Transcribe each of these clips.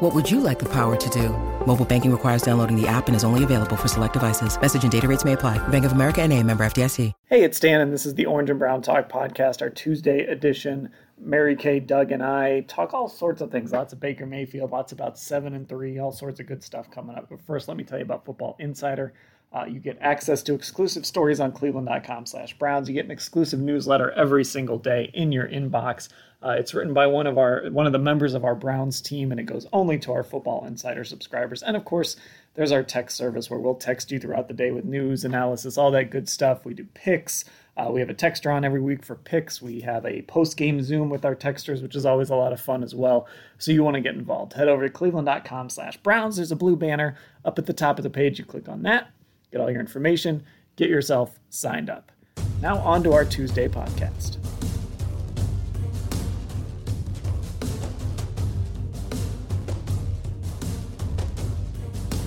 What would you like the power to do? Mobile banking requires downloading the app and is only available for select devices. Message and data rates may apply. Bank of America and a member FDIC. Hey, it's Dan, and this is the Orange and Brown Talk podcast, our Tuesday edition. Mary Kay, Doug, and I talk all sorts of things. Lots of Baker Mayfield, lots about seven and three, all sorts of good stuff coming up. But first, let me tell you about Football Insider. Uh, you get access to exclusive stories on cleveland.com slash browns. You get an exclusive newsletter every single day in your inbox. Uh, it's written by one of our one of the members of our Browns team, and it goes only to our Football Insider subscribers. And of course, there's our text service where we'll text you throughout the day with news, analysis, all that good stuff. We do picks. Uh, we have a texter on every week for picks. We have a post game Zoom with our texters, which is always a lot of fun as well. So you want to get involved. Head over to cleveland.com slash Browns. There's a blue banner up at the top of the page. You click on that, get all your information, get yourself signed up. Now, on to our Tuesday podcast.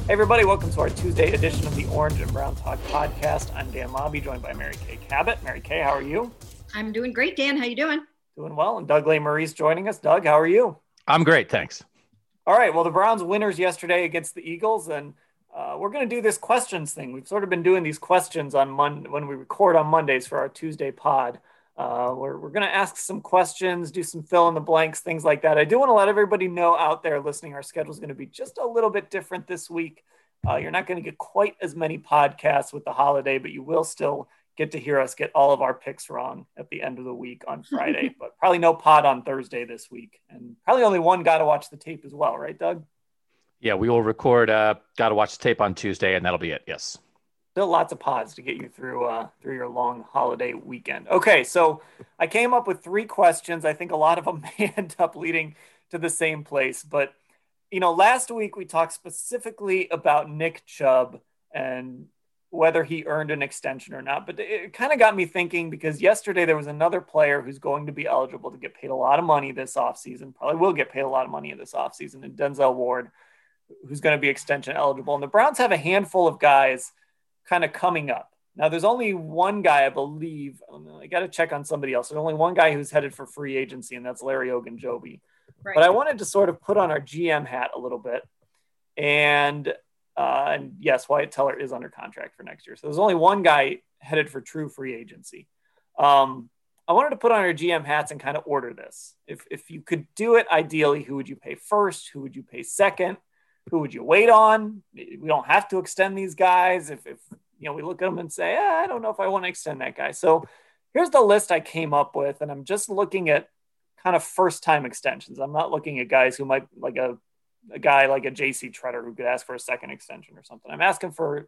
Hey everybody, welcome to our Tuesday edition of the Orange and Brown Talk podcast. I'm Dan Labbe, joined by Mary Kay Cabot. Mary Kay, how are you? I'm doing great, Dan. How you doing? Doing well. And Doug Lesmerises joining us. Doug, how are you? I'm great, thanks. All right. Well, the Browns winners yesterday against the Eagles, and uh, we're going to do this questions thing. We've sort of been doing these questions on Mon- when we record on Mondays for our Tuesday pod. Uh, we're we're going to ask some questions, do some fill in the blanks, things like that. I do want to let everybody know out there listening, our schedule is going to be just a little bit different this week. Uh, you're not going to get quite as many podcasts with the holiday, but you will still get to hear us get all of our picks wrong at the end of the week on Friday. but probably no pod on Thursday this week, and probably only one got to watch the tape as well, right, Doug? Yeah, we will record. Uh, got to watch the tape on Tuesday, and that'll be it. Yes still lots of pods to get you through uh, through your long holiday weekend. Okay, so I came up with three questions. I think a lot of them may end up leading to the same place. But you know, last week we talked specifically about Nick Chubb and whether he earned an extension or not. But it kind of got me thinking because yesterday there was another player who's going to be eligible to get paid a lot of money this offseason, probably will get paid a lot of money in this offseason, and Denzel Ward, who's going to be extension eligible. And the Browns have a handful of guys kind of coming up. Now, there's only one guy, I believe. I got to check on somebody else. There's only one guy who's headed for free agency, and that's Larry Ogunjobi. Right. But I wanted to sort of put on our GM hat a little bit. And, uh, and yes, Wyatt Teller is under contract for next year. So there's only one guy headed for true free agency. Um, I wanted to put on our GM hats and kind of order this. If, if you could do it ideally, who would you pay first? Who would you pay second? Who would you wait on? We don't have to extend these guys. If, if you know, we look at them and say, eh, I don't know if I want to extend that guy. So here's the list I came up with, and I'm just looking at kind of first time extensions. I'm not looking at guys who might like a, a guy like a JC Tretter who could ask for a second extension or something. I'm asking for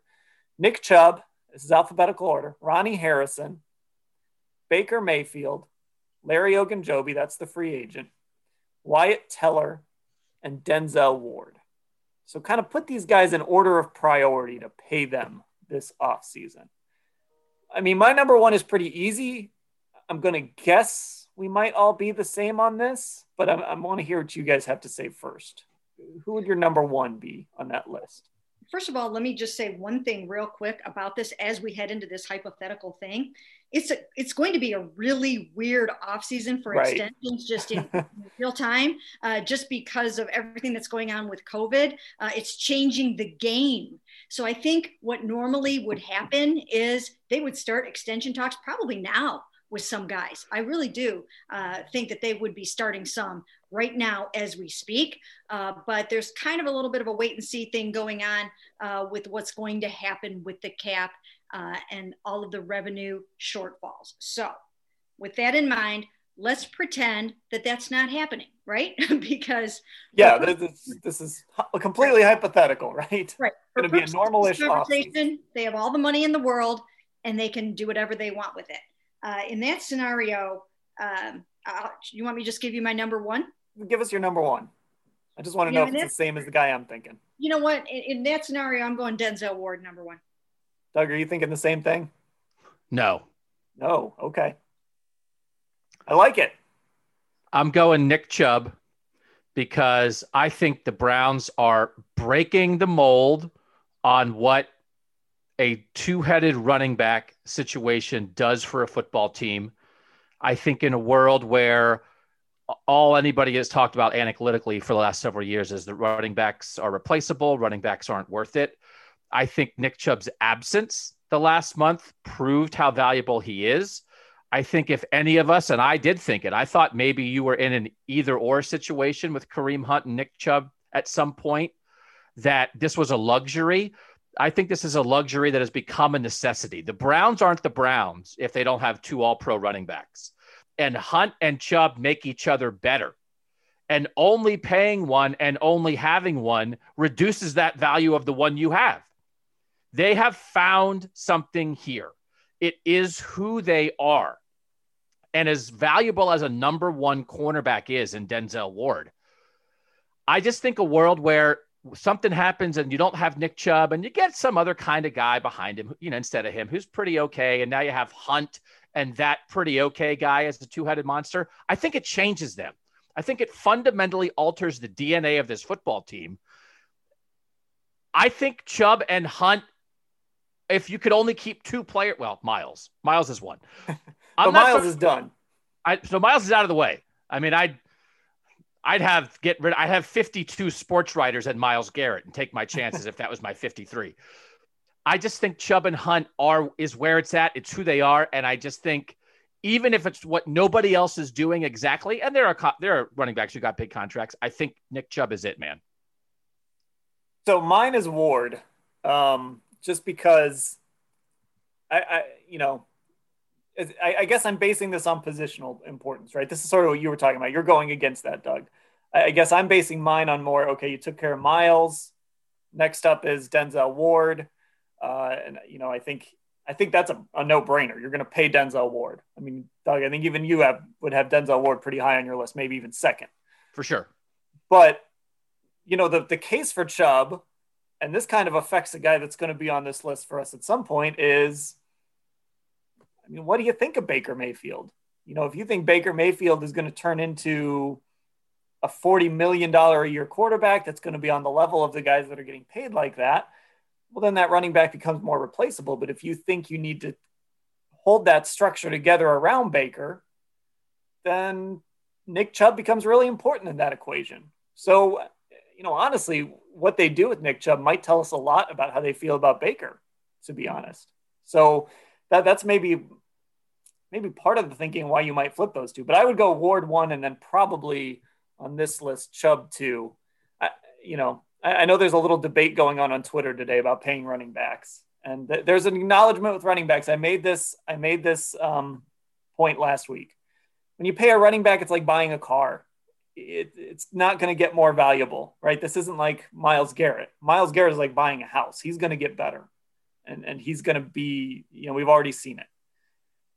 Nick Chubb. This is alphabetical order. Ronnie Harrison, Baker Mayfield, Larry Ogunjobi, that's the free agent, Wyatt Teller, and Denzel Ward. So kind of put these guys in order of priority to pay them this off season. I mean, my number one is pretty easy. I'm going to guess we might all be the same on this, but I, I want to hear what you guys have to say first. Who would your number one be on that list? First of all, let me just say one thing real quick about this as we head into this hypothetical thing it's a, it's going to be a really weird off season for right. extensions just in real time, uh, just because of everything that's going on with COVID. Uh, it's changing the game. So I think what normally would happen is they would start extension talks probably now with some guys. I really do uh, think that they would be starting some right now as we speak. Uh, but there's kind of a little bit of a wait and see thing going on uh, with what's going to happen with the cap uh, and all of the revenue shortfalls. So, with that in mind, let's pretend that that's not happening, right? because yeah, this, this is completely hypothetical, right? Right. Going to be a normalish conversation. They have all the money in the world, and they can do whatever they want with it. Uh, in that scenario, um, you want me to just give you my number one? Give us your number one. I just want to you know, know if it's the same as the guy I'm thinking. You know what? In, in that scenario, I'm going Denzel Ward number one. Doug, are you thinking the same thing? No. No. Okay. I like it. I'm going Nick Chubb because I think the Browns are breaking the mold on what a two headed running back situation does for a football team. I think in a world where all anybody has talked about analytically for the last several years is that running backs are replaceable, running backs aren't worth it. I think Nick Chubb's absence the last month proved how valuable he is. I think if any of us, and I did think it, I thought maybe you were in an either or situation with Kareem Hunt and Nick Chubb at some point, that this was a luxury. I think this is a luxury that has become a necessity. The Browns aren't the Browns if they don't have two all pro running backs. And Hunt and Chubb make each other better. And only paying one and only having one reduces that value of the one you have. They have found something here. It is who they are. And as valuable as a number one cornerback is in Denzel Ward, I just think a world where something happens and you don't have Nick Chubb and you get some other kind of guy behind him, you know, instead of him who's pretty okay. And now you have Hunt and that pretty okay guy as the two headed monster. I think it changes them. I think it fundamentally alters the DNA of this football team. I think Chubb and Hunt, if you could only keep two players, well, Myles, Myles is one. but Myles is done. I, so Myles is out of the way. I mean, I'd I'd have get rid. I'd have 52 sports writers and Myles Garrett and take my chances if that was my 53. I just think Chubb and Hunt are is where it's at. It's who they are, and I just think even if it's what nobody else is doing exactly, and there are there are running backs who got big contracts. I think Nick Chubb is it, man. So mine is Ward, um, just because I, I you know I, I, guess I'm basing this on positional importance, right? This is sort of what you were talking about. You're going against that, Doug. I, I guess I'm basing mine on more. Okay, you took care of Myles. Next up is Denzel Ward, uh, and you know I think I think that's a, a no-brainer. You're going to pay Denzel Ward. I mean, Doug, I think even you have would have Denzel Ward pretty high on your list, maybe even second. For sure. But you know the the case for Chubb, and this kind of affects the guy that's going to be on this list for us at some point is I mean, what do you think of Baker Mayfield? You know, if you think Baker Mayfield is going to turn into a $40 million a year quarterback that's going to be on the level of the guys that are getting paid like that, well, then that running back becomes more replaceable. But if you think you need to hold that structure together around Baker, then Nick Chubb becomes really important in that equation. So, you know, honestly, what they do with Nick Chubb might tell us a lot about how they feel about Baker, to be honest. So that that's maybe maybe part of the thinking why you might flip those two. But I would go Ward one and then probably on this list Chubb two. I, you know, I, I, know there's a little debate going on on Twitter today about paying running backs, and th- there's an acknowledgement with running backs. I made this I made this um, point last week. When you pay a running back, it's like buying a car. It, it's not going to get more valuable, right? This isn't like Myles Garrett. Myles Garrett is like buying a house. He's going to get better and, and he's going to be, you know, we've already seen it.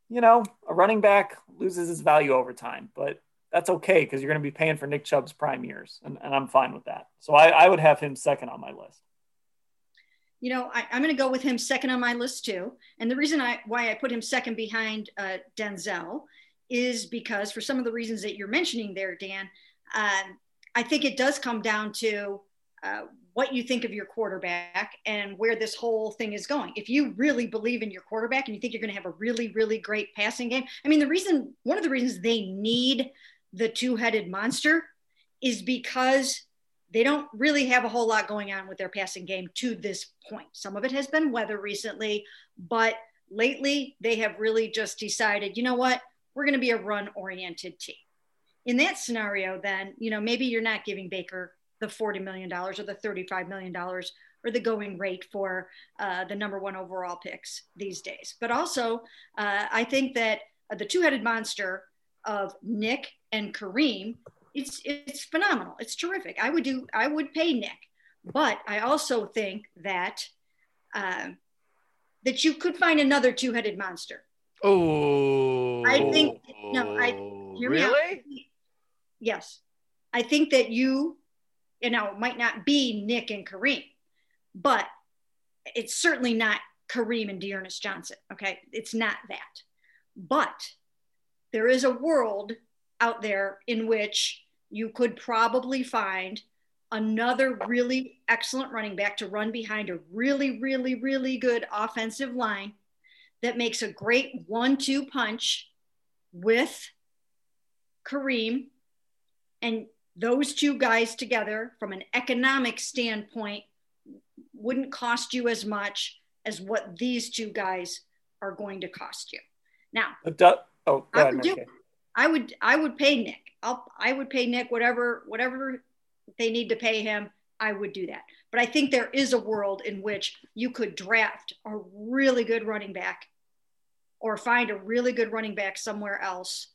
You know, a running back loses his value over time, but that's okay because you're going to be paying for Nick Chubb's prime years, and, and I'm fine with that. So I, I would have him second on my list. You know, I, am going to go with him second on my list too. And the reason I why I put him second behind uh, Denzel is because for some of the reasons that you're mentioning there, Dan, um, I think it does come down to uh, what you think of your quarterback and where this whole thing is going. If you really believe in your quarterback and you think you're going to have a really, really great passing game, I mean, the reason, one of the reasons they need the two headed monster is because they don't really have a whole lot going on with their passing game to this point. Some of it has been weather recently, but lately they have really just decided, you know what, we're going to be a run oriented team. In that scenario, then, you know, maybe you're not giving Baker the $40 million or the $35 million or the going rate for uh, the number one overall picks these days. But also, uh, I think that the two-headed monster of Nick and Kareem, it's it's phenomenal. It's terrific. I would do. I would pay Nick, but I also think that uh, that you could find another two-headed monster. Oh, I think no. I oh, really. Yes, I think that you, you know, might not be Nick and Kareem but it's certainly not Kareem and D'Ernest Johnson. Okay. It's not that. But there is a world out there in which you could probably find another really excellent running back to run behind a really, really, really good offensive line that makes a great one two punch with Kareem. And those two guys together, from an economic standpoint, wouldn't cost you as much as what these two guys are going to cost you. Now, oh, I would, do, I would, I would pay Nick. I'll, I would pay Nick whatever, whatever they need to pay him. I would do that. But I think there is a world in which you could draft a really good running back or find a really good running back somewhere else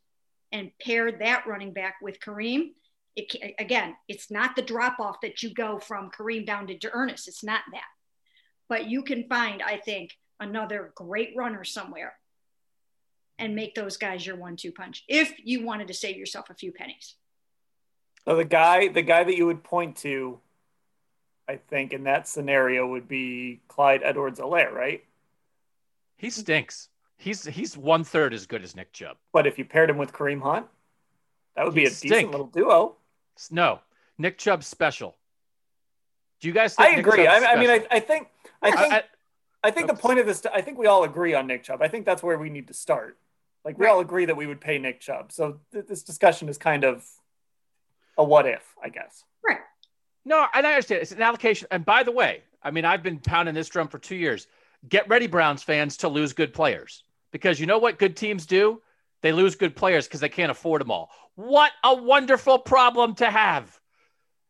and pair that running back with Kareem it, again, it's not the drop off that you go from Kareem down to Ernest. It's not that. But you can find, I think, another great runner somewhere and make those guys your one two punch if you wanted to save yourself a few pennies. So the guy, the guy that you would point to, I think, in that scenario would be Clyde Edwards-Helaire, right? He stinks. He's he's one third as good as Nick Chubb. But if you paired him with Kareem Hunt, that would be a stink. decent little duo. No, Nick Chubb's special. Do you guys? I agree. I, I, mean, I, I, think, I think, I, I think the point of this. I think we all agree on Nick Chubb. I think that's where we need to start. Like we right. all agree that we would pay Nick Chubb. So th- this discussion is kind of a what if, I guess. Right. No, and I understand it's an allocation. And by the way, I mean I've been pounding this drum for two years. Get ready, Browns fans, to lose good players because you know what good teams do? They lose good players because they can't afford them all. What a wonderful problem to have.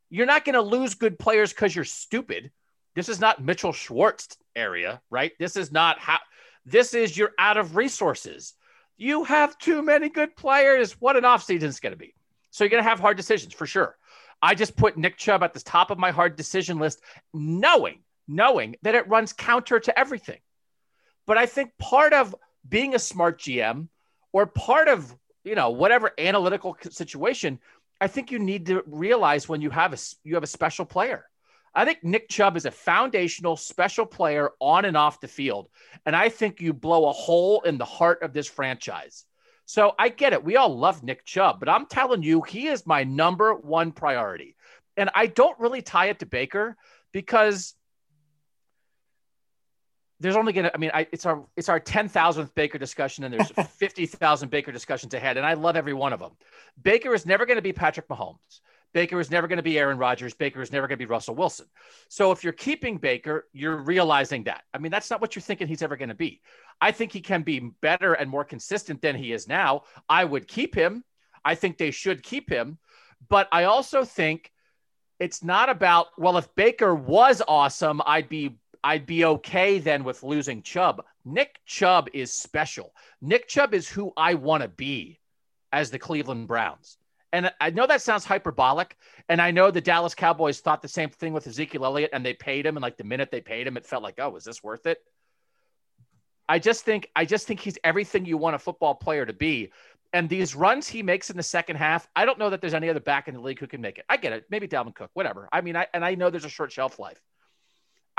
You're not going to lose good players because you're stupid. This is not Mitchell Schwartz area, right? This is not how this is you're out of resources. You have too many good players. What an offseason is going to be. So you're going to have hard decisions for sure. I just put Nick Chubb at the top of my hard decision list, knowing, knowing that it runs counter to everything. But I think part of being a smart GM or part of you know whatever analytical situation i think you need to realize when you have a you have a special player. I think nick chubb is a foundational special player on and off the field and i think you blow a hole in the heart of this franchise. So i get it. We all love nick chubb but i'm telling you he is my number one priority. And i don't really tie it to baker because there's only gonna. I mean, I, it's our it's our ten thousandth Baker discussion, and there's fifty thousand Baker discussions ahead, and I love every one of them. Baker is never going to be Patrick Mahomes. Baker is never going to be Aaron Rodgers. Baker is never going to be Russell Wilson. So if you're keeping Baker, you're realizing that. I mean, that's not what you're thinking he's ever going to be. I think he can be better and more consistent than he is now. I would keep him. I think they should keep him. But I also think it's not about, well, if Baker was awesome, I'd be I'd be okay then with losing Chubb. Nick Chubb is special. Nick Chubb is who I want to be as the Cleveland Browns. And I know that sounds hyperbolic. And I know the Dallas Cowboys thought the same thing with Ezekiel Elliott and they paid him. And like the minute they paid him, it felt like, oh, is this worth it? I just think I just think he's everything you want a football player to be. And these runs he makes in the second half, I don't know that there's any other back in the league who can make it. I get it. Maybe Dalvin Cook, whatever. I mean, I and I know there's a short shelf life.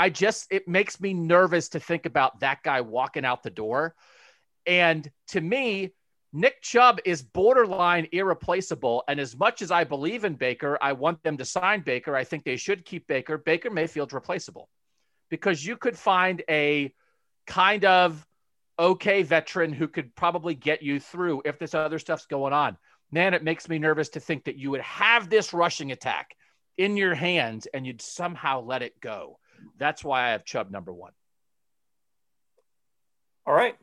I just, it makes me nervous to think about that guy walking out the door. And to me, Nick Chubb is borderline irreplaceable. And as much as I believe in Baker, I want them to sign Baker. I think they should keep Baker. Baker Mayfield's replaceable because you could find a kind of okay veteran who could probably get you through if this other stuff's going on. Man, it makes me nervous to think that you would have this rushing attack in your hands and you'd somehow let it go. That's why I have Chubb number one. All right.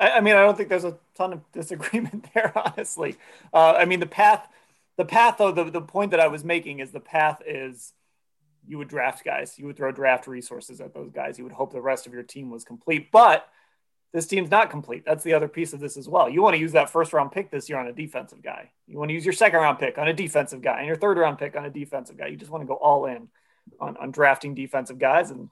I, I mean, I don't think there's a ton of disagreement there, honestly. Uh, I mean, the path, the path, though, the, the point that I was making is the path is you would draft guys. You would throw draft resources at those guys. You would hope the rest of your team was complete. But this team's not complete. That's the other piece of this as well. You want to use that first round pick this year on a defensive guy. You want to use your second round pick on a defensive guy and your third round pick on a defensive guy. You just want to go all in on, on drafting defensive guys and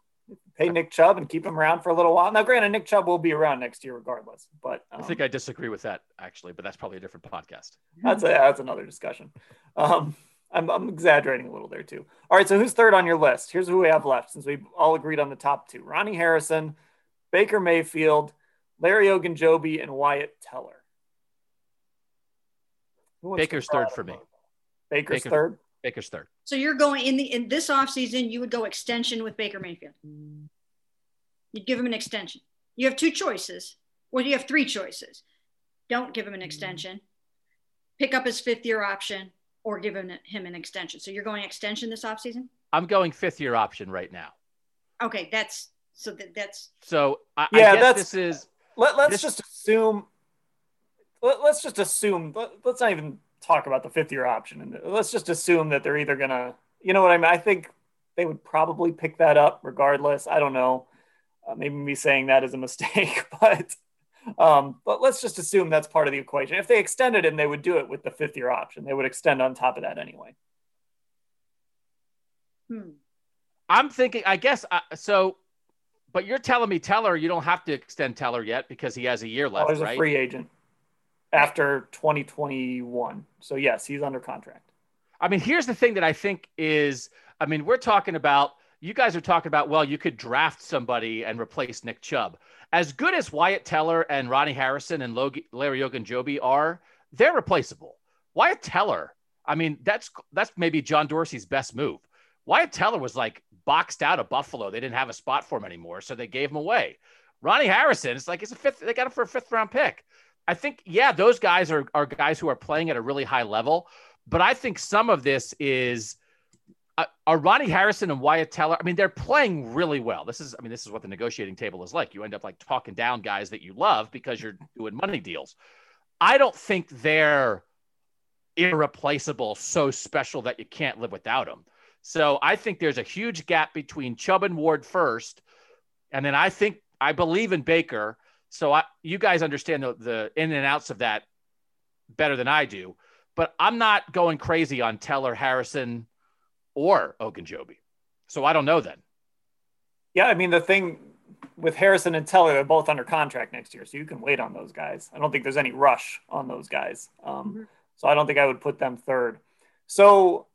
pay Nick Chubb and keep him around for a little while. Now, granted, Nick Chubb will be around next year regardless, but um, I think I disagree with that actually, but that's probably a different podcast. That's a, that's another discussion. Um, I'm, I'm exaggerating a little there too. All right, so who's third on your list? Here's who we have left since we've all agreed on the top two: Ronnie Harrison, Baker Mayfield, Larry Ogunjobi, and Wyatt Teller. Baker's third for me. Baker's Baker, third. Baker's third. So you're going in the in this offseason, you would go extension with Baker Mayfield. You'd give him an extension. You have two choices. Well, you have three choices. Don't give him an extension. Pick up his fifth year option or give him, him an extension. So you're going extension this offseason? I'm going fifth year option right now. Okay, that's so that, that's so I, yeah, I that's, this is let, us just assume let, us just assume let, us not even talk about the fifth year option and let's just assume that they're either gonna you know what I mean I think they would probably pick that up regardless I don't know uh, maybe me saying that is a mistake but um, but let's just assume that's part of the equation. If they extended him, they would do it with the fifth year option. They would extend on top of that anyway. Hmm. I'm thinking, I guess, uh, so, but you're telling me Teller, you don't have to extend Teller yet because he has a year left. Oh, he's right? a free agent after 2021. So, yes, he's under contract. I mean, here's the thing that I think is, I mean, we're talking about, you guys are talking about, well, you could draft somebody and replace Nick Chubb as good as Wyatt Teller and Ronnie Harrison and Larry Ogunjobi are, they're replaceable. Wyatt Teller, I mean, that's that's maybe John Dorsey's best move. Wyatt Teller was like boxed out of Buffalo. They didn't have a spot for him anymore, so they gave him away. Ronnie Harrison, it's like it's a fifth. They got him for a fifth round pick. I think, yeah, those guys are are guys who are playing at a really high level. But I think some of this is uh, are Ronnie Harrison and Wyatt Teller? I mean, they're playing really well. This is, I mean, this is what the negotiating table is like. You end up like talking down guys that you love because you're doing money deals. I don't think they're irreplaceable, so special that you can't live without them. So I think there's a huge gap between Chubb and Ward first, and then I think I believe in Baker. So I, you guys understand the, the in and outs of that better than I do. But I'm not going crazy on Teller, Harrison, or Ogunjobi. So I don't know then. Yeah, I mean the thing with Harrison and Teller, they're both under contract next year, so you can wait on those guys. I don't think there's any rush on those guys, um, mm-hmm. so I don't think I would put them third. So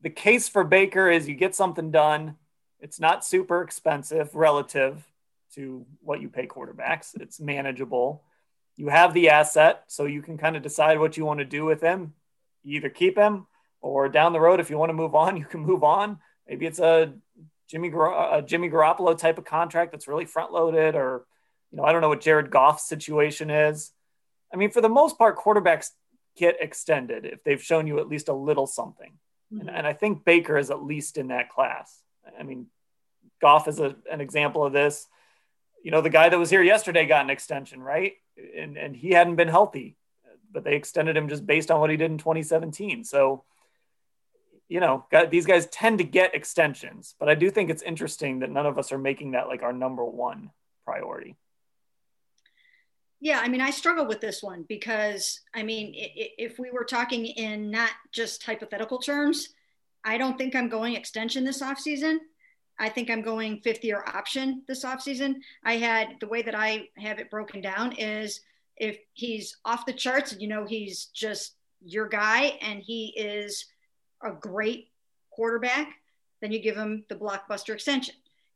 the case for Baker is you get something done. It's not super expensive relative to what you pay quarterbacks. It's manageable. You have the asset, so you can kind of decide what you want to do with him. You either keep him or down the road, if you want to move on, you can move on. Maybe it's a Jimmy a Jimmy Garoppolo type of contract that's really front loaded, or you know, I don't know what Jared Goff's situation is. I mean, for the most part, quarterbacks get extended if they've shown you at least a little something, mm-hmm. and, and I think Baker is at least in that class. I mean, Goff is a, an example of this. You know, the guy that was here yesterday got an extension, right? And and he hadn't been healthy, but they extended him just based on what he did in 2017. So you know, these guys tend to get extensions, but I do think it's interesting that none of us are making that like our number one priority. Yeah, I mean, I struggle with this one because, I mean, if we were talking in not just hypothetical terms, I don't think I'm going extension this offseason. I think I'm going fifth year option this offseason. I had the way that I have it broken down is if he's off the charts, and you know, he's just your guy and he is a great quarterback, then you give him the blockbuster extension.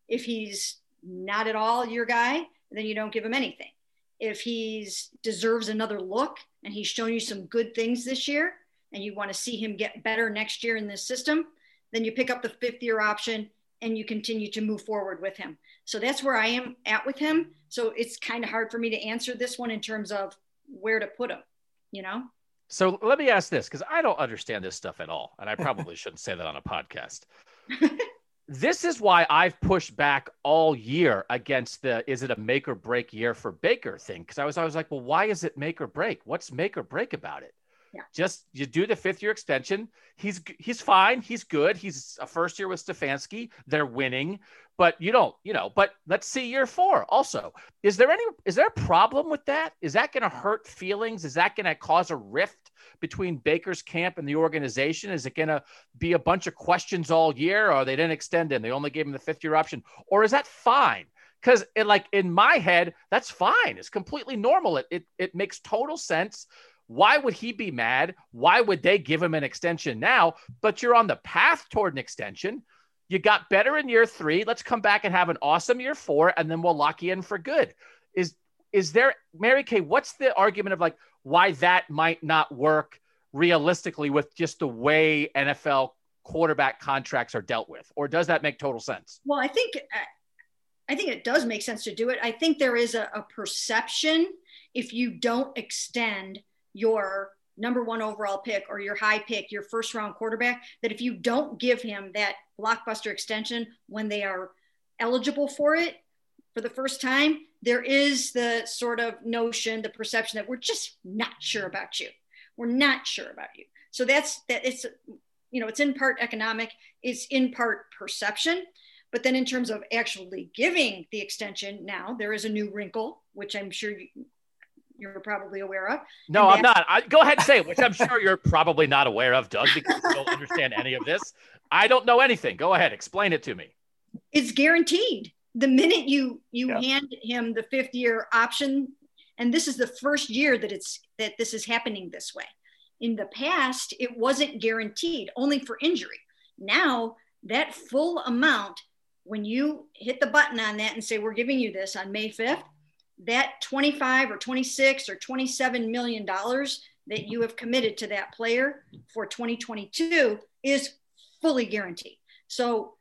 If he's not at all your guy, then you don't give him anything. If he's deserves another look and he's shown you some good things this year and you want to see him get better next year in this system, then you pick up the fifth year option and you continue to move forward with him. So that's where I am at with him. So it's kind of hard for me to answer this one in terms of where to put him, you know? So let me ask this because I don't understand this stuff at all. And I probably shouldn't say that on a podcast. this is why I've pushed back all year against the is it a make or break year for Baker thing? Because I was I was like, well, why is it make or break? What's make or break about it? Just you do the fifth year extension. He's he's fine. He's good. He's a first year with Stefanski. They're winning, but you don't, you know. But let's see year four. Also, is there any is there a problem with that? Is that going to hurt feelings? Is that going to cause a rift between Baker's camp and the organization? Is it going to be a bunch of questions all year, or they didn't extend him? They only gave him the fifth year option, or is that fine? Because it like in my head, that's fine. It's completely normal. It, it it makes total sense. Why would he be mad? Why would they give him an extension now? But you're on the path toward an extension. You got better in year three. Let's come back and have an awesome year four, and then we'll lock you in for good. Is is there Mary Kay? What's the argument of like why that might not work realistically with just the way NFL quarterback contracts are dealt with, or does that make total sense? Well, I think uh, I think it does make sense to do it. I think there is a, a perception if you don't extend your number one overall pick or your high pick, your first round quarterback, that if you don't give him that blockbuster extension when they are eligible for it for the first time, there is the sort of notion, the perception that we're just not sure about you. We're not sure about you. So that's that it's you know, it's in part economic, it's in part perception. But then in terms of actually giving the extension now, there is a new wrinkle, which I'm sure you, you're probably aware of. No, I'm not. I, go ahead and say it, which I'm sure you're probably not aware of, Doug, because you don't understand any of this. I don't know anything. Go ahead, explain it to me. It's guaranteed. The minute you you yeah. hand him the fifth year option, and this is the first year that it's that this is happening this way. In the past, it wasn't guaranteed, only for injury. Now that full amount, when you hit the button on that and say we're giving you this on May 5th, that 25 or 26 or 27 million dollars that you have committed to that player for 2022 is fully guaranteed. So,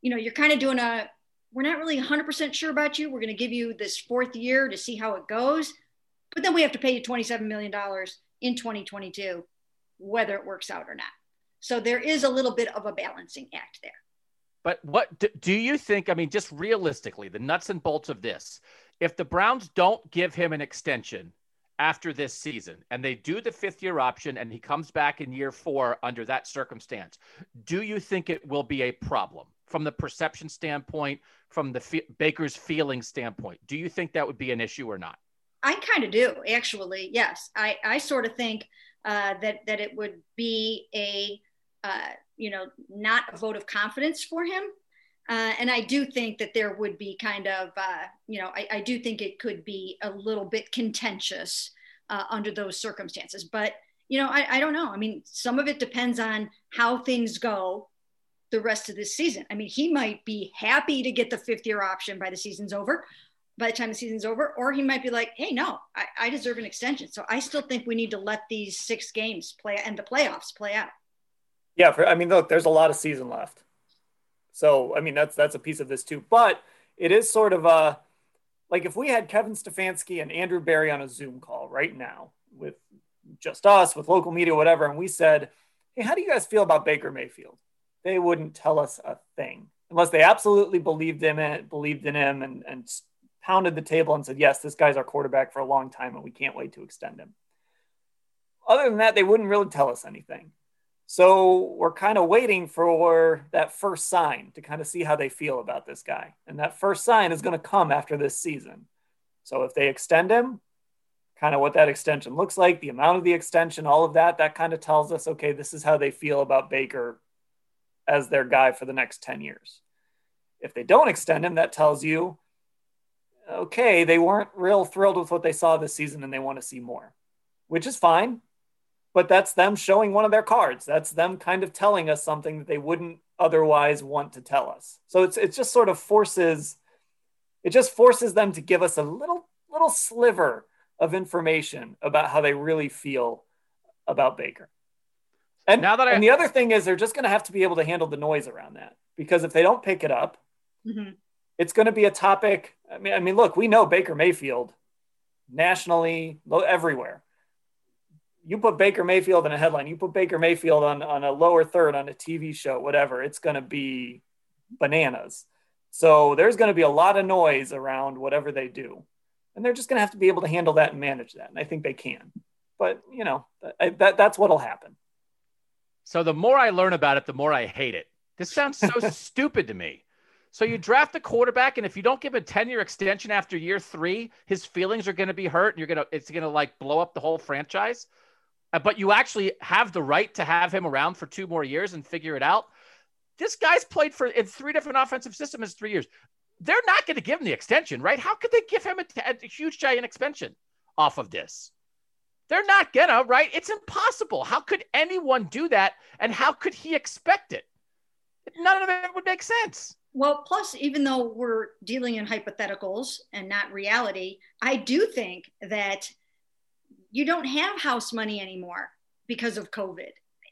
you know, you're kind of doing a we're not really 100% sure about you. We're going to give you this fourth year to see how it goes. But then we have to pay you $27 million in 2022, whether it works out or not. So there is a little bit of a balancing act there. But what do you think? I mean, just realistically, the nuts and bolts of this if the Browns don't give him an extension after this season and they do the fifth year option and he comes back in year four under that circumstance, do you think it will be a problem from the perception standpoint, from the Baker's feeling standpoint? Do you think that would be an issue or not? I kind of do, actually. Yes, I, I sort of think uh, that that it would be a uh, you know not a vote of confidence for him uh, and I do think that there would be kind of, uh, you know, I, I, do think it could be a little bit contentious uh, under those circumstances. But, you know, I, I, don't know. I mean, some of it depends on how things go the rest of this season. I mean, he might be happy to get the fifth year option by the season's over, by the time the season's over, or he might be like, hey, no, I, I deserve an extension. So I still think we need to let these six games play and the playoffs play out. Yeah. For, I mean, look, there's a lot of season left so I mean that's that's a piece of this too. But it is sort of a like if we had Kevin Stefanski and Andrew Berry on a Zoom call right now with just us, with local media, whatever, and we said, Hey, how do you guys feel about Baker Mayfield? They wouldn't tell us a thing unless they absolutely believed in it, believed in him and, and pounded the table and said, Yes, this guy's our quarterback for a long time and we can't wait to extend him. Other than that, they wouldn't really tell us anything. So we're kind of waiting for that first sign to kind of see how they feel about this guy. And that first sign is going to come after this season. So if they extend him, kind of what that extension looks like, the amount of the extension, all of that, that kind of tells us, okay, this is how they feel about Baker as their guy for the next 10 years. If they don't extend him, that tells you, okay, they weren't real thrilled with what they saw this season and they want to see more, which is fine but that's them showing one of their cards. That's them kind of telling us something that they wouldn't otherwise want to tell us. So it's it just sort of forces it just forces them to give us a little little sliver of information about how they really feel about Baker. And now that I, and the other thing is they're just going to have to be able to handle the noise around that because if they don't pick it up, mm-hmm. it's going to be a topic. I mean, I mean, look, we know Baker Mayfield nationally, everywhere you put Baker Mayfield in a headline, you put Baker Mayfield on, on a lower third on a TV show, whatever, it's going to be bananas. So there's going to be a lot of noise around whatever they do. And they're just going to have to be able to handle that and manage that. And I think they can. but you know, I, that that's what'll happen. So the more I learn about it, the more I hate it. This sounds so stupid to me. So you draft a quarterback, and if you don't give a 10-year extension after year three, his feelings are going to be hurt, and you're gonna it's gonna like blow up the whole franchise. Uh, but you actually have the right to have him around for two more years and figure it out. This guy's played for in three different offensive systems three years. They're not going to give him the extension, right? How could they give him a, a huge giant extension off of this? They're not gonna, right? It's impossible. How could anyone do that? And how could he expect it? None of it would make sense. Well, plus, even though we're dealing in hypotheticals and not reality, I do think that you don't have house money anymore because of COVID.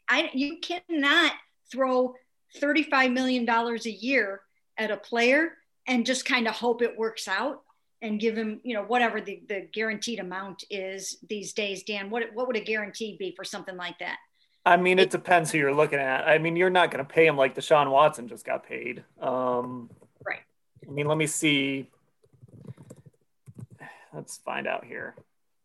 I, you cannot throw $35 million a year at a player and just kind of hope it works out and give him, you know, whatever the, the guaranteed amount is these days. Dan, what, what would a guarantee be for something like that? I mean, it depends who you're looking at. I mean, you're not going to pay him like Deshaun Watson just got paid. Um, right. I mean, let me see. Let's find out here.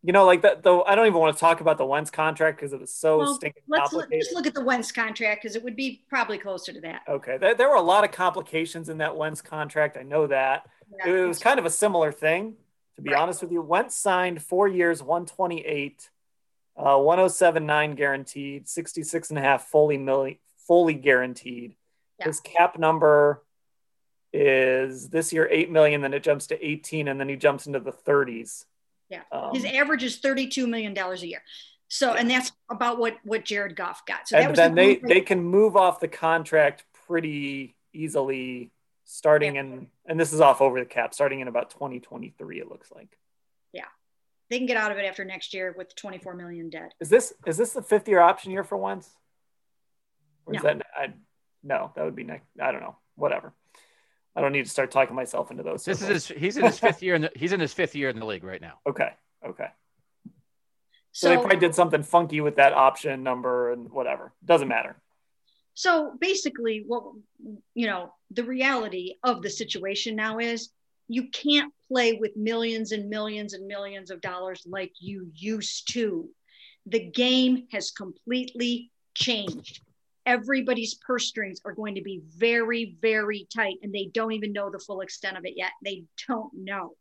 You know, like that though. I don't even want to talk about the Wentz contract because it was so well, stinking let's complicated. Look, just look at the Wentz contract because it would be probably closer to that. Okay, there, there, were a lot of complications in that Wentz contract. I know that yeah, it was kind of a similar thing. To be right. honest with you, Wentz signed four years, one twenty eight, uh, one oh seven nine guaranteed, sixty six and a half fully million, fully guaranteed. Yeah. His cap number is this year eight million, then it jumps to eighteen, and then he jumps into the thirties. Yeah. Um, His average is $32 million a year. So, and that's about what, what Jared Goff got. So and then the they, they can move off the contract pretty easily starting yeah. in, and this is off over the cap, starting in about 2023, it looks like. Yeah. They can get out of it after next year with 24 million dead. Is this, is this the fifth year option year for Wentz? Or is no. that, I, no, that would be next. I don't know. Whatever. I don't need to start talking myself into those. This is his, he's in his fifth year in the, he's in his fifth year in the league right now. Okay. Okay. So, so they probably did something funky with that option number and whatever. Doesn't matter. So basically, what you know, the reality of the situation now is you can't play with millions and millions and millions of dollars like you used to. The game has completely changed everybody's purse strings are going to be very, very tight, and they don't even know the full extent of it yet. They don't know.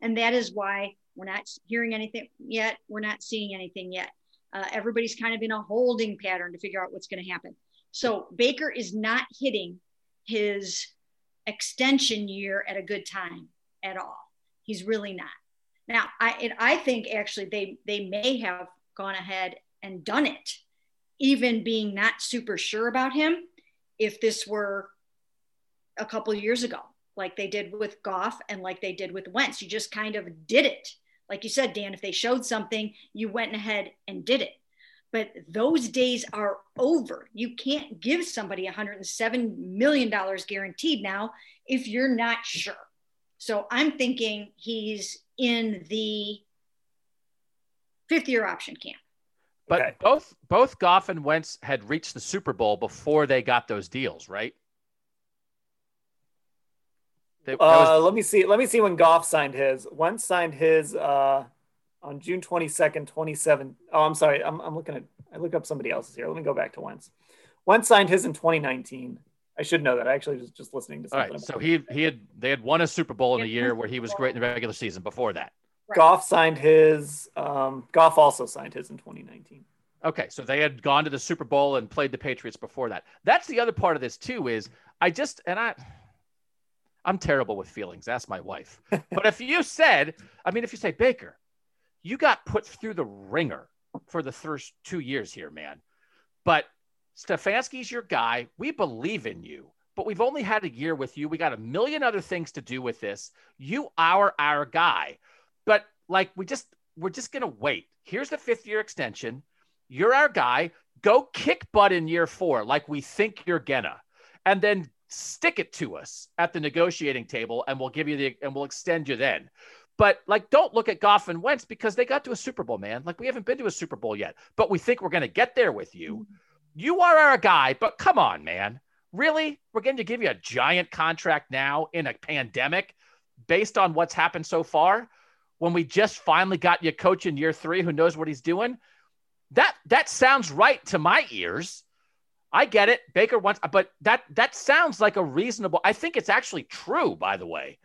And that is why we're not hearing anything yet. We're not seeing anything yet. Uh, everybody's kind of in a holding pattern to figure out what's going to happen. So Baker is not hitting his extension year at a good time at all. He's really not. Now, I I think actually they they may have gone ahead and done it even being not super sure about him if this were a couple years ago, like they did with Goff and like they did with Wentz. You just kind of did it. Like you said, Dan, if they showed something, you went ahead and did it. But those days are over. You can't give somebody $107 million guaranteed now if you're not sure. So I'm thinking he's in the fifth year option camp. But okay. both both Goff and Wentz had reached the Super Bowl before they got those deals, right? They, uh, was... let me see. Let me see when Goff signed his. Wentz signed his uh, on June twenty second, twenty seven. Oh, I'm sorry. I'm, I'm looking at. I look up somebody else's here. Let me go back to Wentz. Wentz signed his in 2019. I should know that. I actually was just listening to something. All right. So he he had they had won a Super Bowl in a year where he was great in the regular season before that. Right. Goff signed his. Um, Goff also signed his in 2019. Okay, so they had gone to the Super Bowl and played the Patriots before that. That's the other part of this too. Is I just and I. I'm terrible with feelings. Ask my wife. but if you said, I mean, if you say Baker, you got put through the ringer for the first two years here, man. But Stefanski's your guy. We believe in you, but we've only had a year with you. We got a million other things to do with this. You are our guy. But like we just we're just gonna wait. Here's the fifth year extension. You're our guy. Go kick butt in year four, like we think you're gonna, and then stick it to us at the negotiating table, and we'll give you the and we'll extend you then. But like, don't look at Goff and Wentz because they got to a Super Bowl, man. Like we haven't been to a Super Bowl yet, but we think we're gonna get there with you. Mm-hmm. You are our guy, but come on, man. Really? We're going to give you a giant contract now in a pandemic based on what's happened so far? When we just finally got you a coach in year three who knows what he's doing. That that sounds right to my ears. I get it. Baker wants, but that that sounds like a reasonable. I think it's actually true, by the way.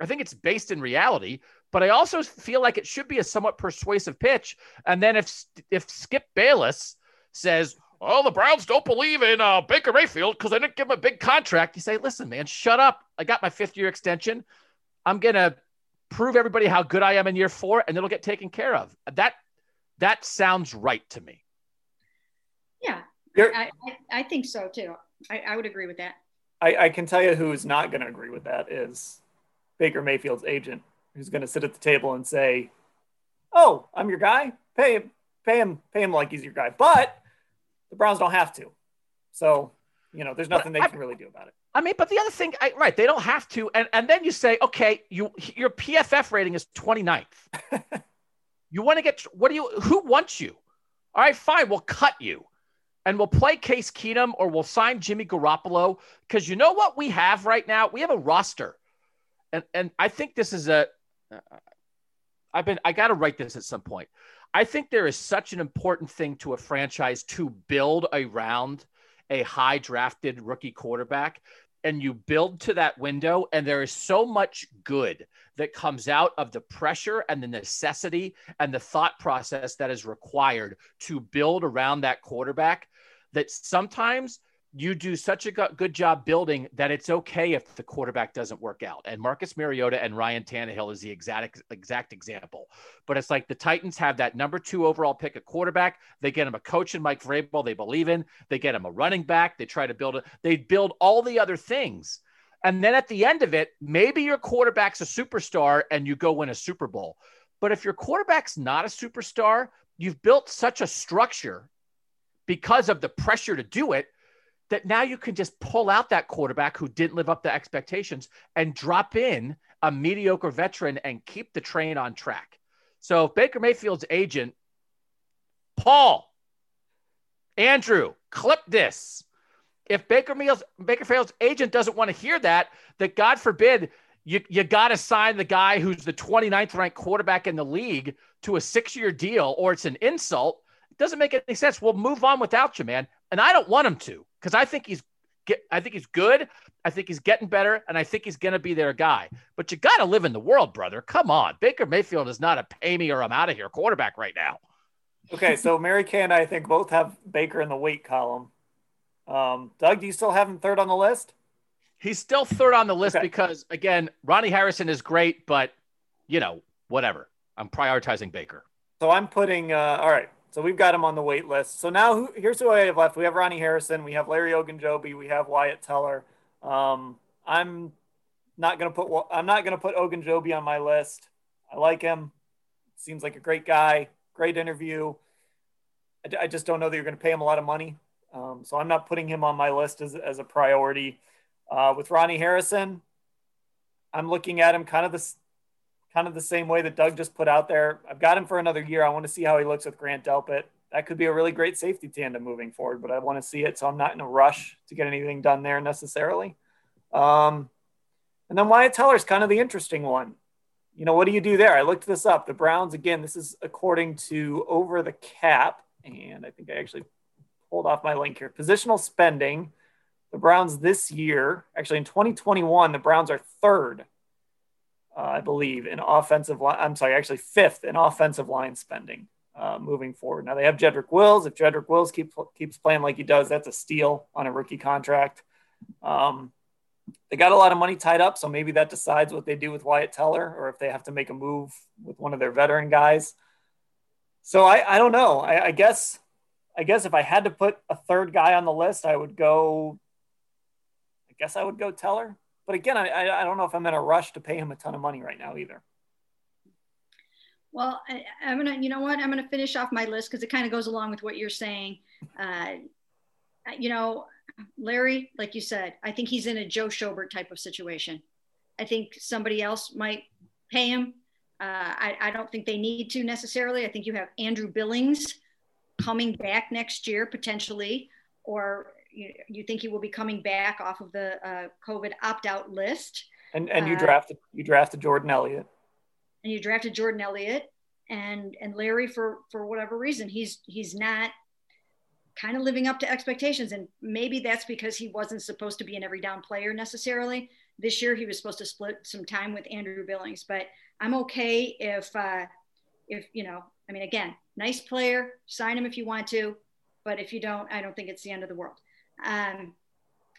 I think it's based in reality, but I also feel like it should be a somewhat persuasive pitch. And then if if Skip Bayless says, "Oh, the Browns don't believe in uh, Baker Mayfield because they didn't give him a big contract," you say, "Listen, man, shut up. I got my fifth year extension. I'm gonna prove everybody how good I am in year four, and it'll get taken care of." That that sounds right to me. Yeah, I, I, I, think so too. I, I would agree with that. I, I can tell you who's not going to agree with that is Baker Mayfield's agent, who's going to sit at the table and say, "Oh, I'm your guy. Pay him, pay him, pay him like he's your guy." But the Browns don't have to, so you know, there's nothing but they can really do about it. I mean, but the other thing, I, right? They don't have to, and and then you say, okay, you your PFF rating is 29th. you want to get what do you? Who wants you? All right, fine, we'll cut you and we'll play Case Keenum or we'll sign Jimmy Garoppolo because you know what we have right now? We have a roster, and and I think this is a. Uh, I've been I got to write this at some point. I think there is such an important thing to a franchise to build around a high drafted rookie quarterback and you build to that window and there is so much good that comes out of the pressure and the necessity and the thought process that is required to build around that quarterback that sometimes you do such a good job building that it's okay if the quarterback doesn't work out. And Marcus Mariota and Ryan Tannehill is the exact exact example. But it's like the Titans have that number two overall pick a quarterback. They get him a coach in Mike Vrabel they believe in. They get him a running back. They try to build it. They build all the other things. And then at the end of it, maybe your quarterback's a superstar and you go win a Super Bowl. But if your quarterback's not a superstar, you've built such a structure because of the pressure to do it that now you can just pull out that quarterback who didn't live up to expectations and drop in a mediocre veteran and keep the train on track. So Baker Mayfield's agent, Paul, Andrew, clip this. If Baker Meals, Baker Mayfield's agent doesn't want to hear that, that God forbid you, you got to sign the guy who's the 29th ranked quarterback in the league to a six year deal, or it's an insult. It doesn't make any sense. We'll move on without you, man. And I don't want him to because I think he's get, I think he's good. I think he's getting better, and I think he's going to be their guy. But you got to live in the world, brother. Come on, Baker Mayfield is not a pay me or I'm out of here quarterback right now. Okay, so Mary Kay and I, I think both have Baker in the wait column. Um, Doug, do you still have him third on the list? He's still third on the list okay. because again, Ronnie Harrison is great, but you know, whatever. I'm prioritizing Baker. So I'm putting. Uh, all right. So we've got him on the wait list. So now who, here's who I have left. We have Ronnie Harrison. We have Larry Ogunjobi. We have Wyatt Teller. Um, I'm not gonna put I'm not gonna put Ogunjobi on my list. I like him. Seems like a great guy. Great interview. I, I just don't know that you're going to pay him a lot of money. Um, so I'm not putting him on my list as, as a priority. Uh, with Ronnie Harrison, I'm looking at him kind of the kind of the same way that Doug just put out there. I've got him for another year. I want to see how he looks with Grant Delpit. That could be a really great safety tandem moving forward, but I want to see it. So I'm not in a rush to get anything done there necessarily. Um, and then Wyatt Teller's kind of the interesting one. You know, what do you do there? I looked this up. The Browns, again, this is according to Over the Cap. And I think I actually pulled off my link here. Positional spending. The Browns this year, actually in 2021, the Browns are third uh, I believe, in offensive line. I'm sorry, actually fifth in offensive line spending uh, moving forward. Now they have Jedrick Wills. If Jedrick Wills keep, keeps playing like he does, that's a steal on a rookie contract. Um, they got a lot of money tied up, so maybe that decides what they do with Wyatt Teller or if they have to make a move with one of their veteran guys. So I, I don't know. I, I guess I guess if I had to put a third guy on the list, I would go. I guess I would go Teller. But again, I, I don't know if I'm in a rush to pay him a ton of money right now either. Well, I, am gonna, you know what? I'm gonna finish off my list because it kind of goes along with what you're saying. Uh, you know, Larry, like you said, I think he's in a Joe Schobert type of situation. I think somebody else might pay him. Uh, I, I don't think they need to necessarily. I think you have Andrew Billings coming back next year potentially, or you, you think he will be coming back off of the uh, COVID opt-out list. And and you uh, drafted you drafted Jordan Elliott. And you drafted Jordan Elliott, and and Larry for for whatever reason he's he's not kind of living up to expectations and maybe that's because he wasn't supposed to be an every down player necessarily this year he was supposed to split some time with Andrew Billings but I'm okay if uh if you know I mean again nice player sign him if you want to but if you don't I don't think it's the end of the world um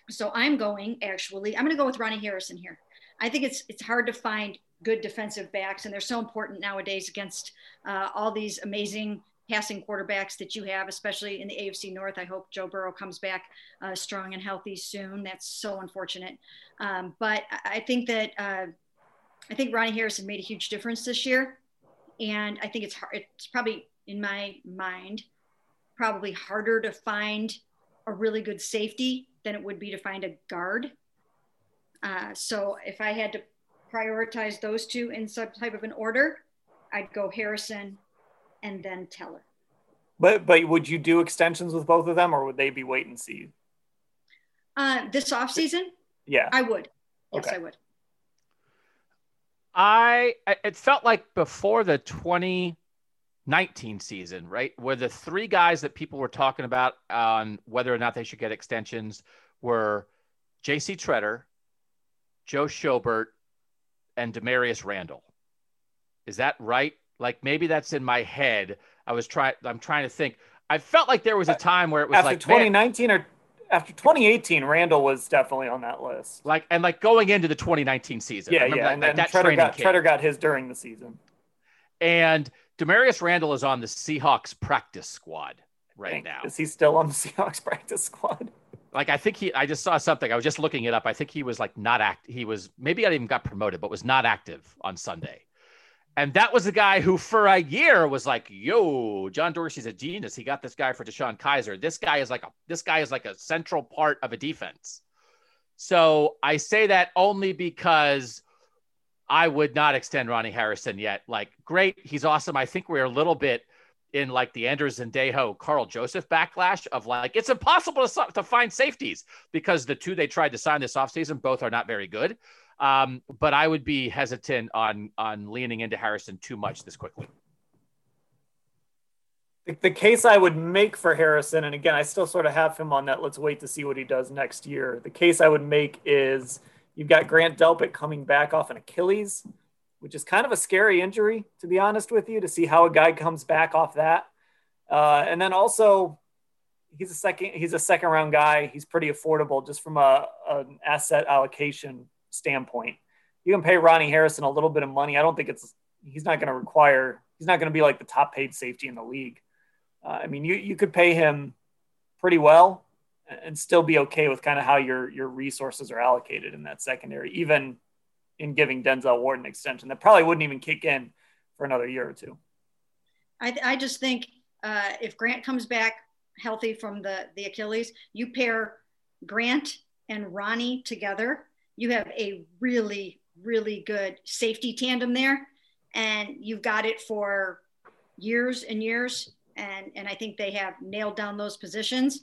so I'm going actually I'm going to go with Ronnie Harrison here I think it's it's hard to find good defensive backs, and they're so important nowadays against uh, all these amazing passing quarterbacks that you have, especially in the AFC North. I hope Joe Burrow comes back uh, strong and healthy soon. That's so unfortunate. Um, but I think that uh, I think Ronnie Harrison made a huge difference this year, and I think it's hard. It's probably in my mind probably harder to find a really good safety than it would be to find a guard. Uh, so if I had to prioritize those two in some type of an order, I'd go Harrison and then Teller. But but would you do extensions with both of them, or would they be wait and see? Uh, this off season? Yeah, I would. Yes, okay. I would. I it felt like before the 2019 season, right, where the three guys that people were talking about on whether or not they should get extensions were J.C. Tretter, Joe Schobert, and Damarious Randall. Is that right? Like maybe that's in my head. I was trying. I'm trying to think. I felt like there was a uh, time where it was after like 2019 man, or after 2018, Randall was definitely on that list. Like and like going into the 2019 season. Yeah, yeah. Like, and like then that Tretter got. Tretter got his during the season. And Damarious Randall is on the Seahawks practice squad right now. Is he still on the Seahawks practice squad? Like I think he I just saw something. I was just looking it up. I think he was like not act he was maybe I even got promoted, but was not active on Sunday. And that was the guy who for a year was like, yo, John Dorsey's a genius. He got this guy for DeShone Kizer. This guy is like a this guy is like a central part of a defense. So I say that only because I would not extend Ronnie Harrison yet. Like, great, he's awesome. I think we're a little bit in like the Andrew Sendejo, Karl Joseph backlash of like it's impossible to, to find safeties because the two they tried to sign this offseason both are not very good. Um, but I would be hesitant on on leaning into Harrison too much this quickly. The, the case I would make for Harrison, and again, I still sort of have him on that. Let's wait to see what he does next year. The case I would make is you've got Grant Delpit coming back off an Achilles which is kind of a scary injury, to be honest with you, to see how a guy comes back off that. Uh, and then also, he's a second he's a second round guy. He's pretty affordable just from a an asset allocation standpoint. You can pay Ronnie Harrison a little bit of money. I don't think it's he's not going to require he's not going to be like the top paid safety in the league. Uh, I mean, you you could pay him pretty well and still be okay with kind of how your your resources are allocated in that secondary, even in giving Denzel Ward an extension that probably wouldn't even kick in for another year or two. I, I just think uh, if Grant comes back healthy from the, the Achilles, you pair Grant and Ronnie together, you have a really, really good safety tandem there. And you've got it for years and years. And, and I think they have nailed down those positions.